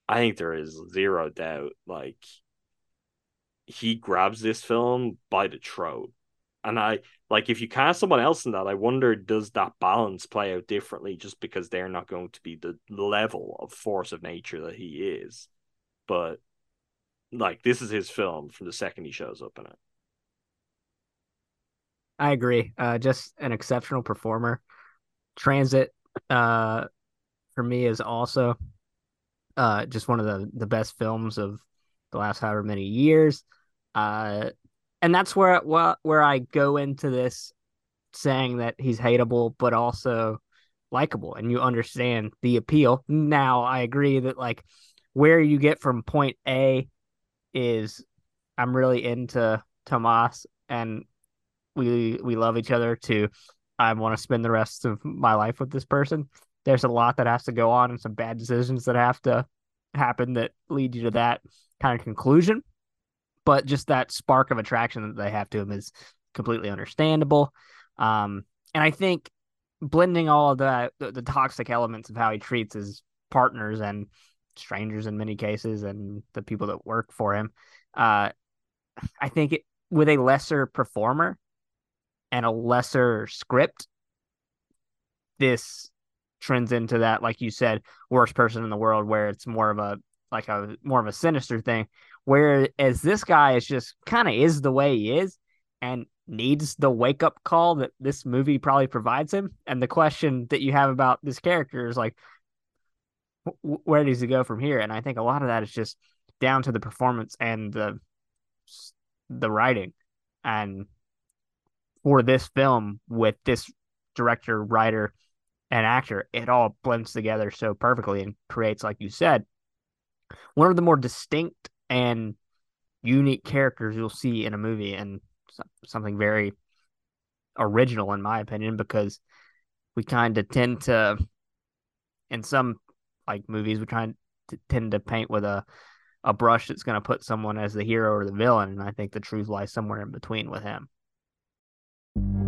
I think there is zero doubt like he grabs this film by the throat. And I like if you cast someone else in that, I wonder does that balance play out differently just because they're not going to be the level of force of nature that he is. But like this is his film from the second he shows up in it. I agree. Uh, just an exceptional performer. Transit, uh, for me is also, uh, just one of the the best films of the last however many years. Uh, and that's where well, where I go into this saying that he's hateable, but also likable, and you understand the appeal. Now, I agree that like where you get from point A is I'm really into Tomas, and we we love each other. To I want to spend the rest of my life with this person. There's a lot that has to go on, and some bad decisions that have to happen that lead you to that kind of conclusion but just that spark of attraction that they have to him is completely understandable. Um, and I think blending all of the, the, the toxic elements of how he treats his partners and strangers in many cases and the people that work for him, uh, I think it, with a lesser performer and a lesser script, this trends into that, like you said, worst person in the world, where it's more of a like a more of a sinister thing. Whereas this guy is just kind of is the way he is and needs the wake up call that this movie probably provides him. And the question that you have about this character is like, where does he go from here? And I think a lot of that is just down to the performance and the the writing. And for this film with this director, writer, and actor, it all blends together so perfectly and creates, like you said, one of the more distinct and unique characters you'll see in a movie and something very original in my opinion because we kind of tend to in some like movies we try to tend to paint with a a brush that's going to put someone as the hero or the villain and i think the truth lies somewhere in between with him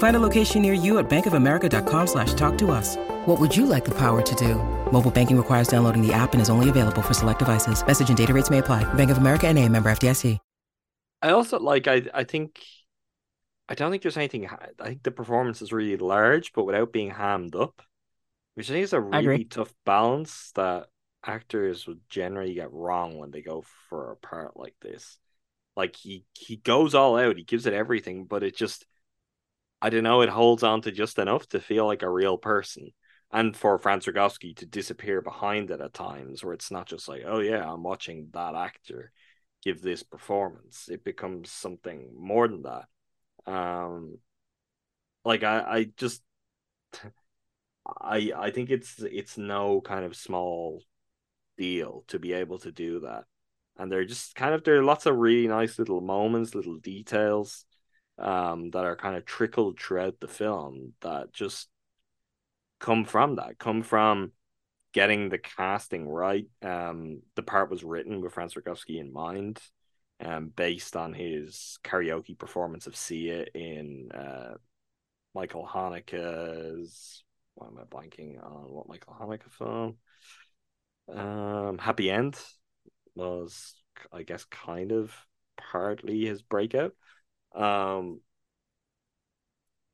Find a location near you at bankofamerica.com slash talk to us. What would you like the power to do? Mobile banking requires downloading the app and is only available for select devices. Message and data rates may apply. Bank of America and a member FDIC. I also like, I, I think, I don't think there's anything, I think the performance is really large, but without being hammed up, which I think is a really tough balance that actors would generally get wrong when they go for a part like this. Like he he goes all out, he gives it everything, but it just I don't know, it holds on to just enough to feel like a real person. And for Franz Rogowski to disappear behind it at times, where it's not just like, oh yeah, I'm watching that actor give this performance. It becomes something more than that. Um like I, I just I I think it's it's no kind of small deal to be able to do that and they're just kind of there are lots of really nice little moments, little details um, that are kind of trickled throughout the film that just come from that, come from getting the casting right. Um, the part was written with Franz Rogowski in mind, um, based on his karaoke performance of Sia in uh, Michael Haneke's. Why am I blanking on what Michael Haneke film? Um, Happy End was, I guess, kind of partly his breakout. Um,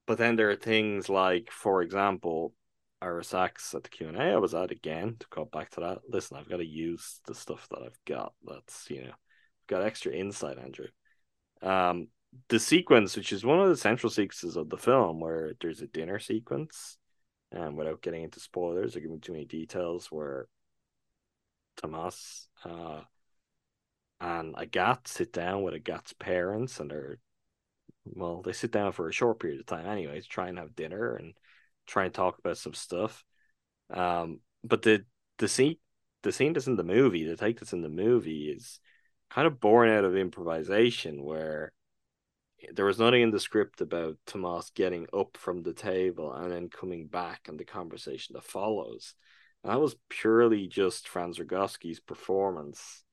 but then there are things like, for example, Ira Sachs at the Q and A I was at again to go back to that. Listen, I've got to use the stuff that I've got. That's you know, got extra insight, Andrew. Um, the sequence, which is one of the central sequences of the film, where there's a dinner sequence, and without getting into spoilers or giving too many details, where Tomas uh, and Agathe sit down with Agathe's parents, and they're well, they sit down for a short period of time, anyways, try and have dinner and try and talk about some stuff. Um, but the the scene the scene that's in the movie, the take that's in the movie is kind of born out of improvisation where there was nothing in the script about Tomas getting up from the table and then coming back and the conversation that follows. And that was purely just Franz Rogowski's performance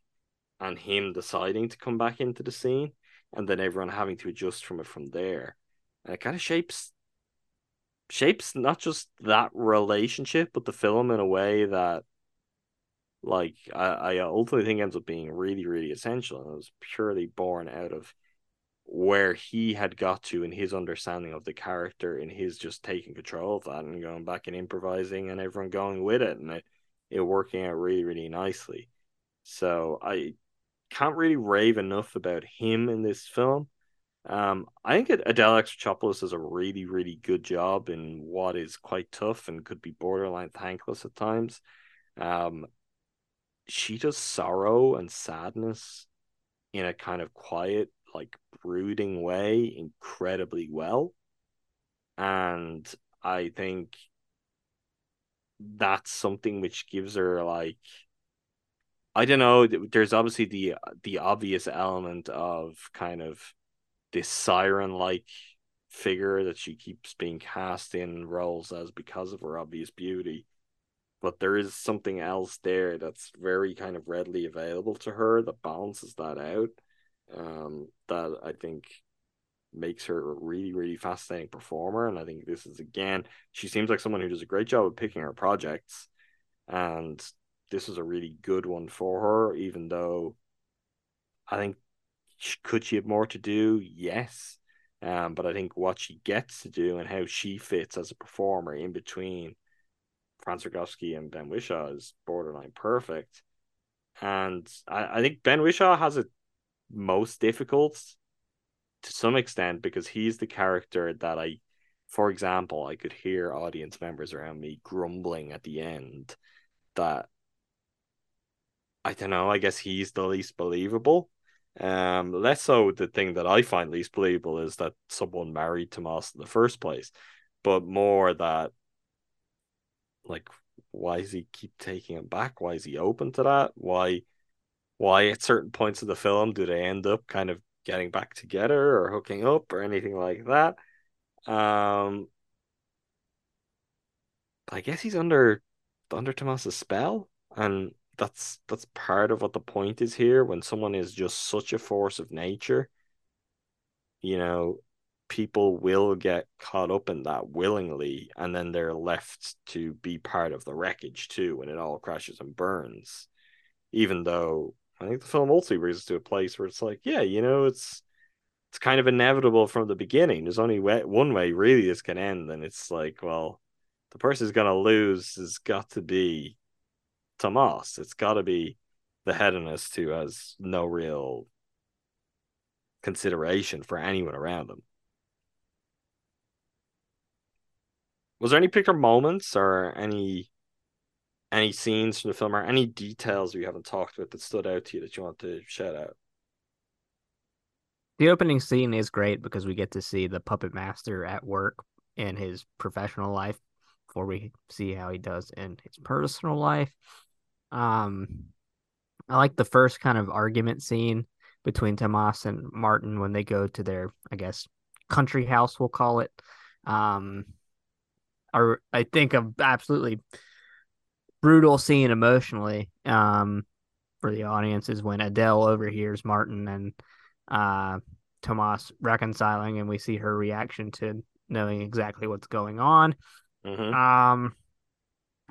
and him deciding to come back into the scene and then everyone having to adjust from it from there. And it kind of shapes shapes not just that relationship, but the film in a way that like I, I ultimately think ends up being really, really essential. And it was purely born out of where he had got to in his understanding of the character and his just taking control of that and going back and improvising and everyone going with it and it, it working out really, really nicely. So I can't really rave enough about him in this film. Um, I think Adele Exarchopoulos does a really, really good job in what is quite tough and could be borderline thankless at times. Um, she does sorrow and sadness in a kind of quiet, like brooding way incredibly well. And I think that's something which gives her like I don't know. There's obviously the the obvious element of kind of this siren like figure that she keeps being cast in roles as because of her obvious beauty. But there is something else there that's very kind of readily available to her that balances that out. Um, that I think makes her a really, really fascinating performer. And I think this is again, she seems like someone who does a great job of picking her projects. And this was a really good one for her, even though I think could she have more to do? Yes. Um, but I think what she gets to do and how she fits as a performer in between Franz Rogowski and Ben Whishaw is borderline perfect. And I, I think Ben Whishaw has it most difficult to some extent because he's the character that I, for example, I could hear audience members around me grumbling at the end that I don't know, I guess he's the least believable. Um, less so the thing that I find least believable is that someone married Tomas in the first place, but more that like why does he keep taking him back? Why is he open to that? Why why at certain points of the film do they end up kind of getting back together or hooking up or anything like that? Um I guess he's under under Tomas's spell and that's that's part of what the point is here. When someone is just such a force of nature you know people will get caught up in that willingly and then they're left to be part of the wreckage too when it all crashes and burns. Even though i think the film ultimately brings us to a place where it's like yeah you know it's it's kind of inevitable from the beginning. There's only way, one way really this can end and it's like well the person who's going to lose has got to be Tomas. It's got to be the hedonist who has no real consideration for anyone around him. Was there any particular moments or any any scenes from the film or any details we haven't talked about that stood out to you that you want to shout out? The opening scene is great because we get to see the puppet master at work in his professional life before we see how he does in his personal life. Um, I like the first kind of argument scene between Tomas and Martin when they go to their, I guess, country house, we'll call it. Um, or I think of absolutely brutal scene emotionally um, for the audience is when Adele overhears Martin and uh, Tomas reconciling, and we see her reaction to knowing exactly what's going on. Mm-hmm. Um,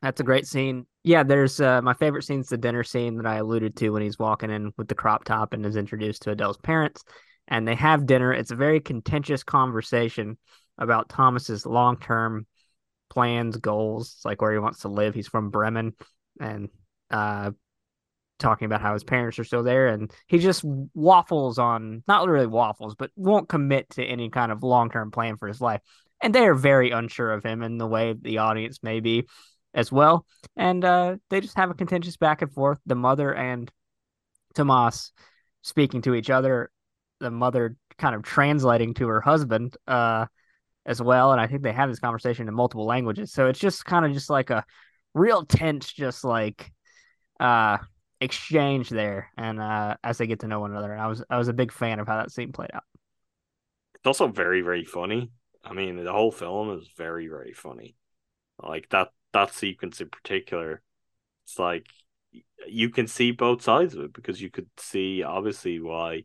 that's a great scene. Yeah, there's uh, my favorite scene's the dinner scene that I alluded to when he's walking in with the crop top and is introduced to Adele's parents, and they have dinner. It's a very contentious conversation about Tomas's long term plans, goals, like where he wants to live. He's from Bremen, and uh, talking about how his parents are still there, and he just waffles on not really waffles, but won't commit to any kind of long term plan for his life. And they are very unsure of him in the way the audience may be as well. And uh, they just have a contentious back and forth. The mother and Tomas speaking to each other, the mother kind of translating to her husband uh, as well. And I think they have this conversation in multiple languages. So it's just kind of just like a real tense, just like uh, exchange there. And uh, as they get to know one another, and I was I was a big fan of how that scene played out. It's also very very funny. I mean, the whole film is very very funny. Like that that sequence in particular, it's like you can see both sides of it because you could see obviously why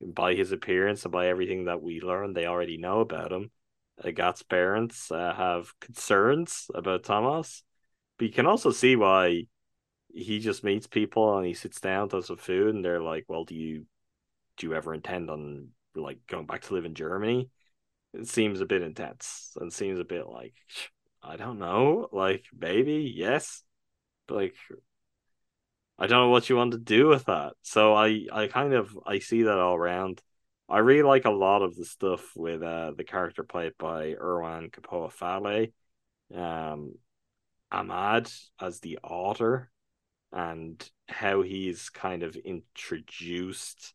by his appearance and by everything that we learned they already know about him Agathe's parents uh, have concerns about Tomas but you can also see why he just meets people and he sits down does some food and they're like well do you do you ever intend on like going back to live in germany it seems a bit intense and seems a bit like I don't know. Like maybe yes, but like I don't know what you want to do with that. So I I kind of I see that all around. I really like a lot of the stuff with uh the character played by Erwan Kepoa Falé. Um Ahmad as the author and how he's kind of introduced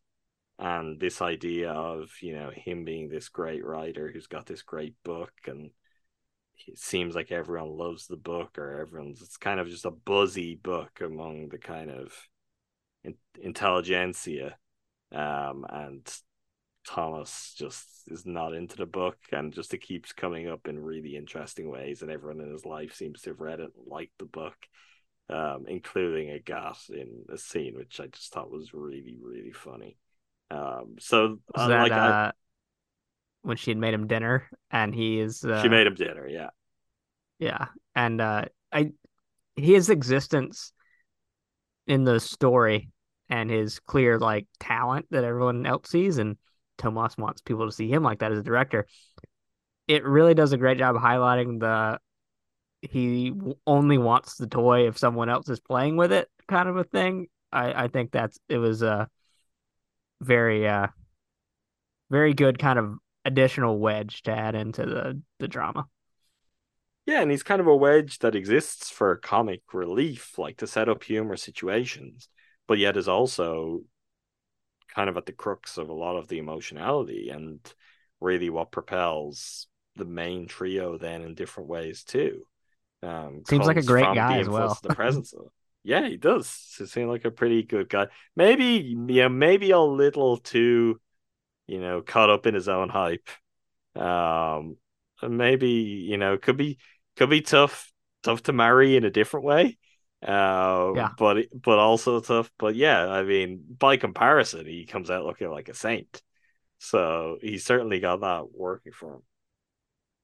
and this idea of, you know, him being this great writer who's got this great book and it seems like everyone loves the book or everyone's it's kind of just a buzzy book among the kind of in, intelligentsia um and Tomas just is not into the book and just it keeps coming up in really interesting ways and everyone in his life seems to have read it and liked the book um including Agathe in a scene which i just thought was really really funny um so uh, that like I- uh, when she had made him dinner and he is uh, she made him dinner yeah Yeah, and uh, I his existence in the story and his clear like talent that everyone else sees, and Tomas wants people to see him like that as a director. It really does a great job highlighting the he only wants the toy if someone else is playing with it kind of a thing. I I think that's it was a very uh very good kind of additional wedge to add into the the drama. Yeah, and he's kind of a wedge that exists for comic relief, like to set up humor situations, but yet is also kind of at the crux of a lot of the emotionality and really what propels the main trio then in different ways too. Um, Seems like a great guy as well. the presence of. Yeah, he does. He seems like a pretty good guy. Maybe, yeah, maybe a little too, you know, caught up in his own hype. Um, maybe you know, could be could be tough, tough to marry in a different way. Uh, Yeah. but but also tough. But yeah, I mean, by comparison, he comes out looking like a saint. So he's certainly got that working for him.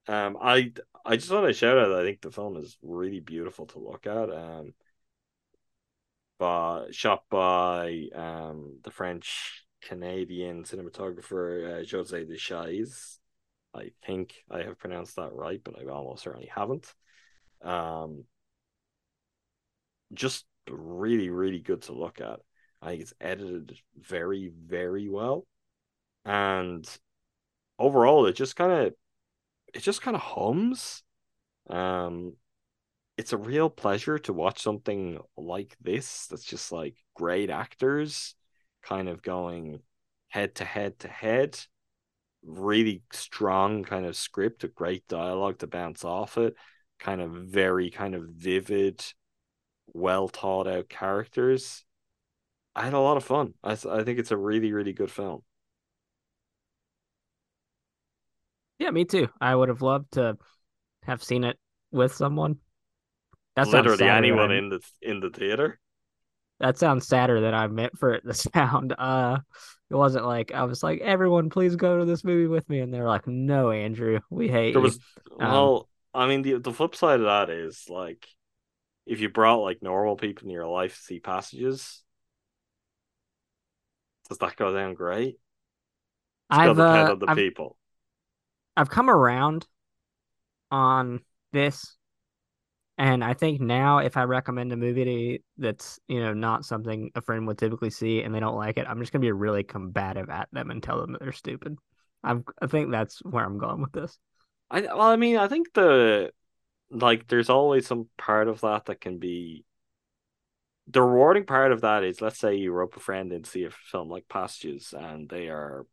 Um, I I just want to shout out. I think the film is really beautiful to look at. Um, by shot by um the French Canadian cinematographer uh, Josée Deschaies. I think I have pronounced that right, but I almost certainly haven't. Um, just really, really good to look at. I think it's edited very, very well, and overall, it just kind of, it just kind of hums. Um, it's a real pleasure to watch something like this. That's just like great actors, kind of going head to head to head really strong kind of script a great dialogue to bounce off it kind of very kind of vivid well thought out characters i had a lot of fun i, I think it's a really really good film Yeah, me too. I would have loved to have seen it with someone. That sounds literally sadder than anyone in the in the theater That sounds sadder than I meant for it to sound. Uh, it wasn't like I was like, everyone, please go to this movie with me, and they're like, no, Andrew, we hate there you. was Um, well i mean the, the flip side of that is like if you brought like normal people in your life to see passages does that go down great it's I've got depend uh, on the I've, people I've come around on this, and I think now if I recommend a movie to, that's you know not something a friend would typically see, and they don't like it, I'm just gonna be really combative at them and tell them that they're stupid. I'm, I think that's where I'm going with this. I well, I mean, I think the like there's always some part of that that can be the rewarding part of that is let's say you rope a friend and see a film like Pastures, and they are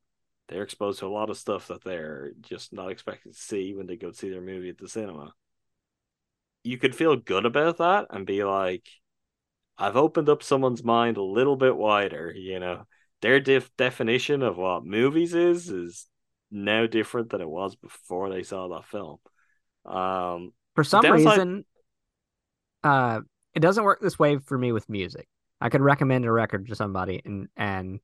they're exposed to a lot of stuff that they're just not expected to see when they go see their movie at the cinema. You could feel good about that and be like, I've opened up someone's mind a little bit wider, you know. Their def- definition of what movies is is now different than it was before they saw that film. Um, For some reason, uh, it doesn't work this way for me with music. I could recommend a record to somebody and and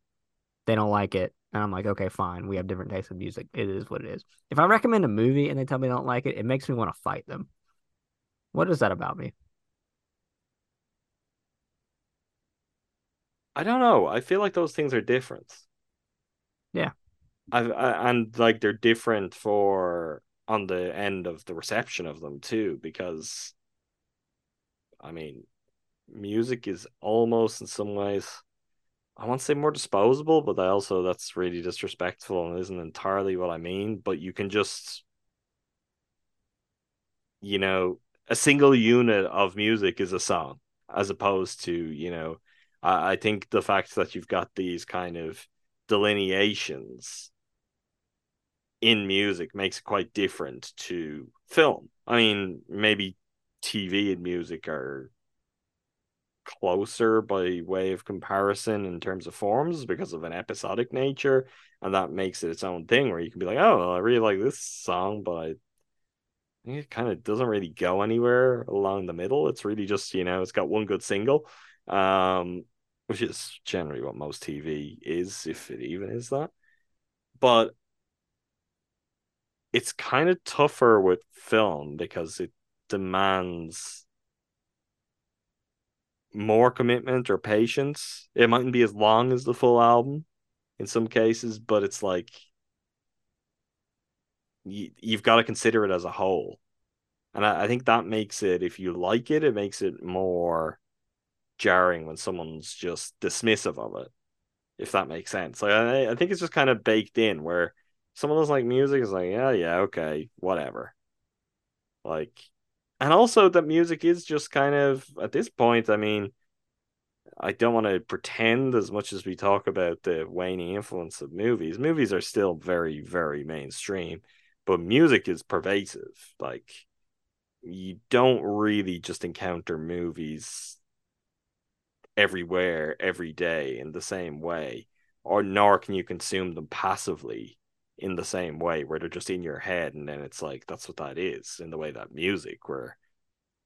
they don't like it, and I'm like, okay, fine. We have different tastes of music. It is what it is. If I recommend a movie and they tell me they don't like it, it makes me want to fight them. What is that about me? I don't know. I feel like those things are different. Yeah. I, I and like they're different for on the end of the reception of them too, because I mean, music is almost in some ways I won't say more disposable, but I also that's really disrespectful and isn't entirely what I mean. But you can just you know, a single unit of music is a song, as opposed to, you know, I, I think the fact that you've got these kind of delineations in music makes it quite different to film. I mean, maybe TV and music are closer by way of comparison in terms of forms because of an episodic nature, and that makes it its own thing where you can be like, oh, well, I really like this song, but I it kind of doesn't really go anywhere along the middle. It's really just you know, it's got one good single, um, which is generally what most TV is, if it even is that. But it's kind of tougher with film because it demands more commitment or patience. It mightn't be as long as the full album in some cases, but it's like you, you've got to consider it as a whole. And I, I think that makes it, if you like it, it makes it more jarring when someone's just dismissive of it, if that makes sense. Like I, I think it's just kind of baked in where someone doesn't like music is like, yeah, yeah, okay, whatever. Like and also that music is just kind of at this point i mean i don't want to pretend as much as we talk about the waning influence of movies movies are still very very mainstream but music is pervasive. Like you don't really just encounter movies everywhere every day in the same way or nor can you consume them passively in the same way where they're just in your head and then it's like that's what that is in the way that music where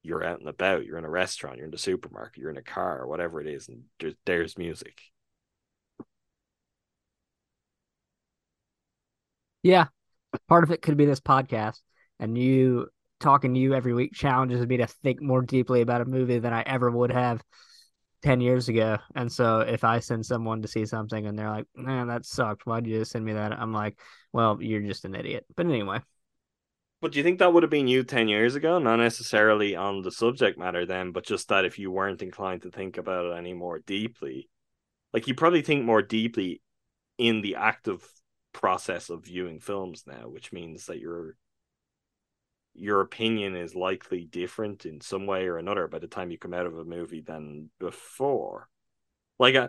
you're out and about you're in a restaurant you're in the supermarket you're in a car whatever it is and there's, there's music. Yeah part of it could be this podcast and you talking to you every week challenges me to think more deeply about a movie than i ever would have 10 years ago. And so if I send someone to see something and they're like, man, that sucked. Why'd you send me that? I'm like, well, you're just an idiot. But anyway. But do you think that would have been you 10 years ago? Not necessarily on the subject matter then, but just that if you weren't inclined to think about it any more deeply, like you probably think more deeply in the active process of viewing films now, which means that you're your opinion is likely different in some way or another by the time you come out of a movie than before. Like, a, uh,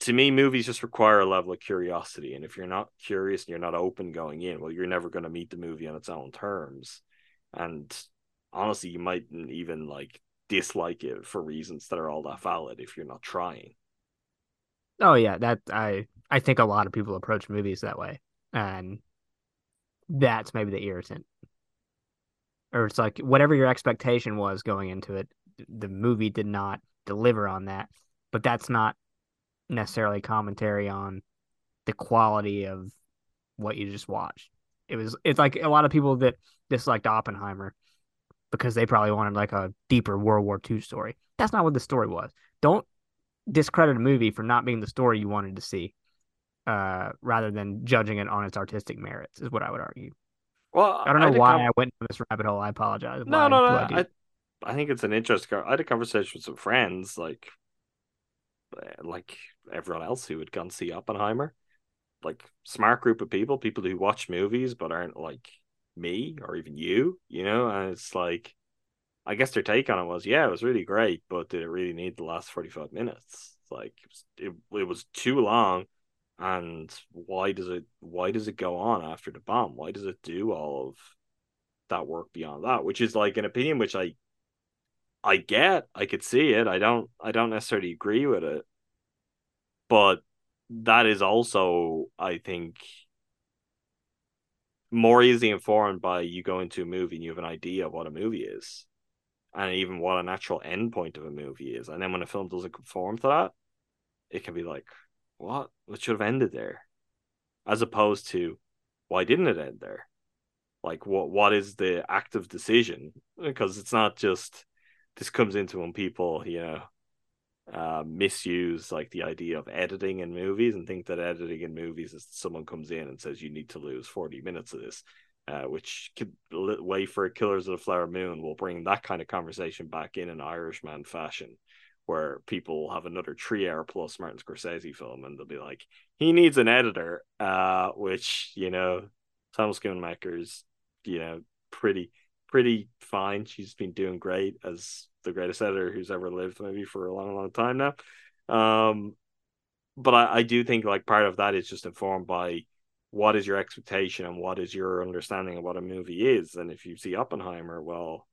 to me, movies just require a level of curiosity. And if you're not curious and you're not open going in, well, you're never going to meet the movie on its own terms. And honestly, you mightn't even like dislike it for reasons that are all that valid if you're not trying. Oh yeah, that I I think a lot of people approach movies that way, and that's maybe the irritant or it's like whatever your expectation was going into it, the movie did not deliver on that. But that's not necessarily commentary on the quality of what you just watched. It was it's like a lot of people that disliked Oppenheimer because they probably wanted like a deeper World War II story. That's not what the story was. Don't discredit a movie for not being the story you wanted to see, uh, rather than judging it on its artistic merits, is what I would argue. Well, I don't know I why com- I went down this rabbit hole. I apologize. No, no, no. I, I think it's an interesting. I had a conversation with some friends, like, eh, like everyone else who had gone see Oppenheimer, like smart group of people, people who watch movies but aren't like me or even you, you know. And it's like, I guess their take on it was, yeah, it was really great, but did it really need the last forty five minutes? Like it was, it, it was too long and why does it why does it go on after the bomb? Why does it do all of that work beyond that? Which is like an opinion which i i get i could see it i don't i don't necessarily agree with it. But that is also i think more easily informed by you go into a movie and you have an idea of what a movie is and even what an actual end point of a movie is. And then when a film doesn't conform to that it can be like what? It should have ended there. As opposed to why didn't it end there? Like what what is the active decision? Because it's not just this comes into when people, you know, uh, misuse like the idea of editing in movies and think that editing in movies is someone comes in and says you need to lose 40 minutes of this uh, which could wait for killers of the flower moon will bring that kind of conversation back in an irishman fashion where people have another three hour plus Martin Scorsese film and they'll be like, he needs an editor, uh, which, you know, Thelma Schoonmaker's, you know, pretty, pretty fine. She's been doing great as the greatest editor who's ever lived, maybe for a long, long time now. Um, but I, I do think like part of that is just informed by what is your expectation and what is your understanding of what a movie is? And if you see Oppenheimer, well,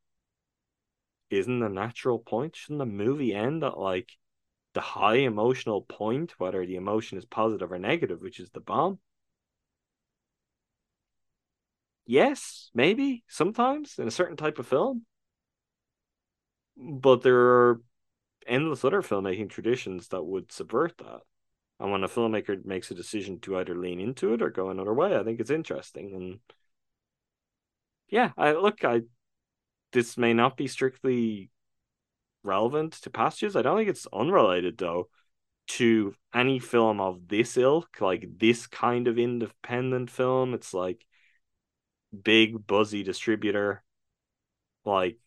isn't the natural point? Shouldn't the movie end at like the high emotional point, whether the emotion is positive or negative, which is the bomb? Yes, maybe sometimes in a certain type of film. But there are endless other filmmaking traditions that would subvert that. And when a filmmaker makes a decision to either lean into it or go another way, I think it's interesting. And yeah, I look, I this may not be strictly relevant to passages. I don't think it's unrelated though to any film of this ilk, like this kind of independent film. It's like big buzzy distributor, like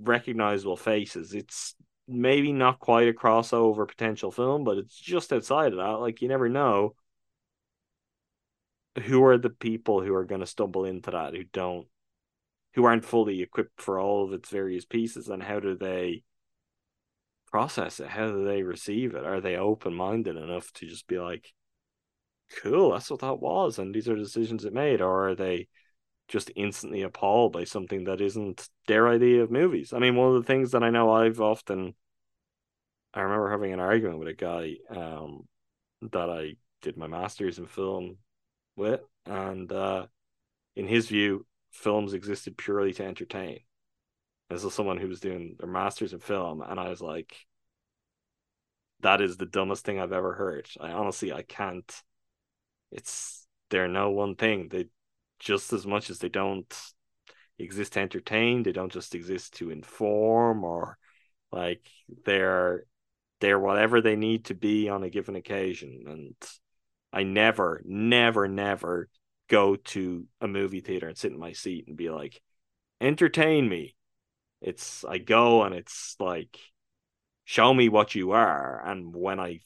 recognizable faces. It's maybe not quite a crossover potential film, but it's just outside of that. Like you never know who are the people who are going to stumble into that who don't who aren't fully equipped for all of its various pieces and how do they process it how do they receive it are they open-minded enough to just be like cool that's what that was and these are decisions it made or are they just instantly appalled by something that isn't their idea of movies. I mean, one of the things that I know I've often, I remember having an argument with a guy um, that I did my master's in film with, and uh, in his view, films existed purely to entertain. This is someone who was doing their master's in film, and I was like, that is the dumbest thing I've ever heard. I honestly, I can't. It's they're no one thing. They just as much as they don't exist to entertain, they don't just exist to inform or like they're they're whatever they need to be on a given occasion. And I never, never, never go to a movie theater and sit in my seat and be like, entertain me. It's I go and it's like show me what you are. And when I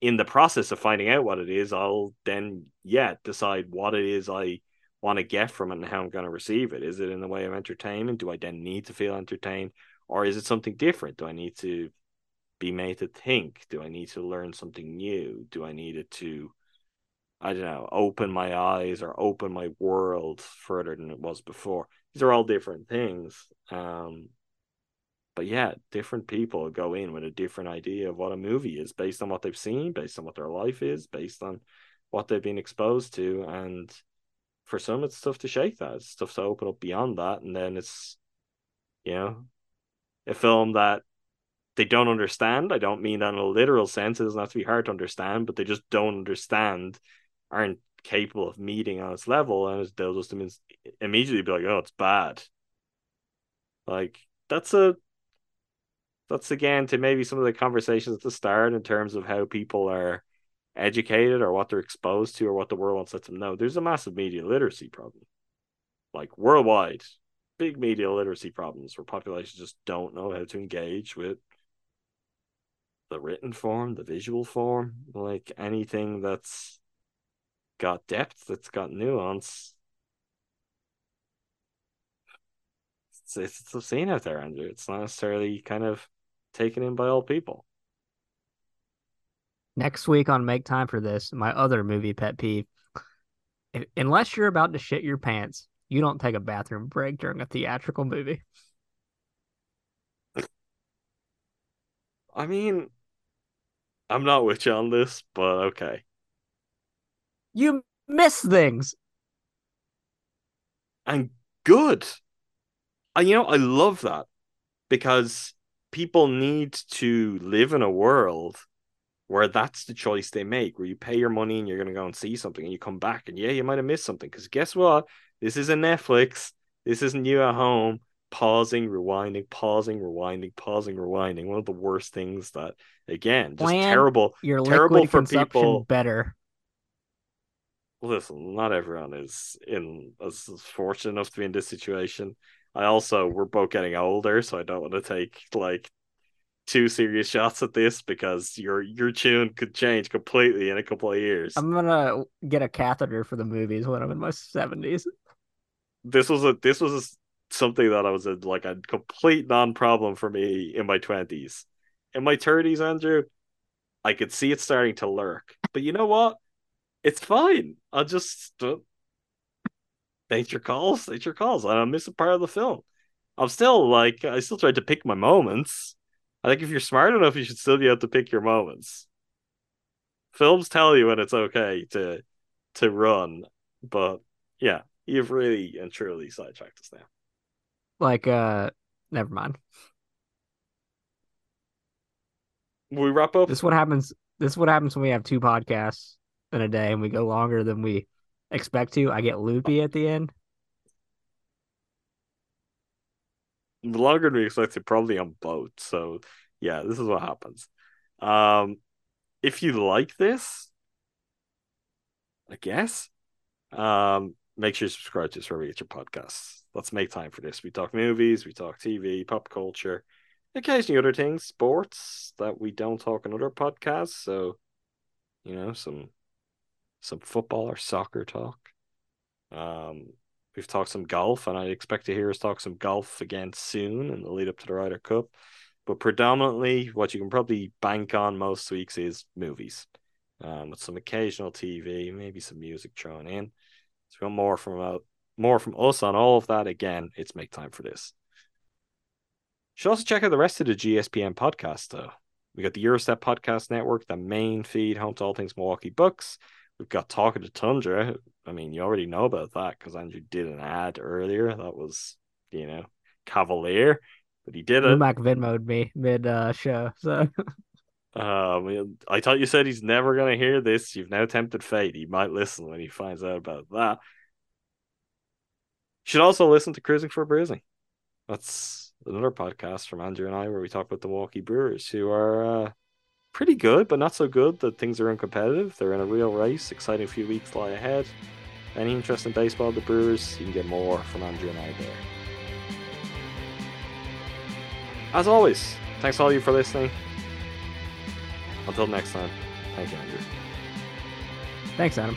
in the process of finding out what it is, I'll then yeah decide what it is I want to get from it and how I'm going to receive it. Is it in the way of entertainment? Do I then need to feel entertained, or is it something different? Do I need to be made to think? Do I need to learn something new? Do I need it to I don't know, open my eyes or open my world further than it was before. These are all different things. Um, but yeah, different people go in with a different idea of what a movie is based on what they've seen, based on what their life is, based on what they've been exposed to. And for some, it's tough to shake that. It's tough to open up beyond that. And then it's, you know, a film that they don't understand. I don't mean that in a literal sense. It doesn't have to be hard to understand, but they just don't understand, aren't capable of meeting on its level. And they'll just immediately be like, oh, it's bad. Like, that's a that's again to maybe some of the conversations at the start in terms of how people are educated or what they're exposed to or what the world wants to let them know. There's a massive media literacy problem, like worldwide, big media literacy problems where populations just don't know how to engage with the written form, the visual form, like anything that's got depth, that's got nuance. It's, it's a scene out there, Andrew. It's not necessarily kind of taken in by all people. Next week on Make Time for This, my other movie pet peeve. Unless you're about to shit your pants, you don't take a bathroom break during a theatrical movie. I mean, I'm not with you on this, but okay. You miss things. And good. And you know, I love that because people need to live in a world where that's the choice they make, where you pay your money and you're going to go and see something and you come back and yeah, you might have missed something. Because guess what? This isn't Netflix. This isn't you at home pausing, rewinding, pausing, rewinding, pausing, rewinding. One of the worst things that, again, just Plan terrible, your terrible for people. Better. Listen, not everyone is in as fortunate enough to be in this situation. I also we're both getting older, so I don't want to take like two serious shots at this because your your tune could change completely in a couple of years. I'm gonna get a catheter for the movies when I'm in my seventies. This was a this was a, something that I was a, like a complete non problem for me in my twenties. In my thirties, Andrew, I could see it starting to lurk. But you know what? It's fine. I'll just uh, nature calls, nature calls. I don't miss a part of the film. I'm still like I still tried to pick my moments. I think if you're smart enough, you should still be able to pick your moments. Films tell you when it's okay to to run, but yeah, you've really and truly sidetracked us now. Like, uh, never mind. We wrap up. This is what happens. This is what happens when we have two podcasts in a day and we go longer than we expect to. I get loopy at the end. longer than we expect to, probably on both. So yeah, this is what happens. Um, if you like this, I guess, um, make sure you subscribe to us wherever you get your podcasts. Let's make time for this. We talk movies, we talk TV, pop culture, occasionally other things, sports that we don't talk in other podcasts. So, you know, some some football or soccer talk. Um, we've talked some golf, and I expect to hear us talk some golf again soon in the lead up to the Ryder Cup. But predominantly, what you can probably bank on most weeks is movies, um, with some occasional TV, maybe some music thrown in. So, we more from uh, more from us on all of that. Again, it's make time for this. You should also check out the rest of the GSPN podcast, though. We got the Gyro Step Podcast Network, the main feed, home to all things Milwaukee Bucks. We've got Talk of the Tundra. I mean, you already know about that because Andrew did an ad earlier. That was, you know, cavalier, but he did it. Lumac Venmoed me mid uh, show. So, um, I thought you said he's never going to hear this. You've now tempted fate. He might listen when he finds out about that. You should also listen to Crewsing for Brewsing. That's another podcast from Andrew and I where we talk about the Milwaukee Brewers, who are uh, pretty good, but not so good that things are uncompetitive. They're in a real race. Exciting few weeks lie ahead. Any interest in baseball, the Brewers, you can get more from Andrew and I there. As always, thanks all of you for listening. Until next time, thank you, Andrew. thanks, Adam.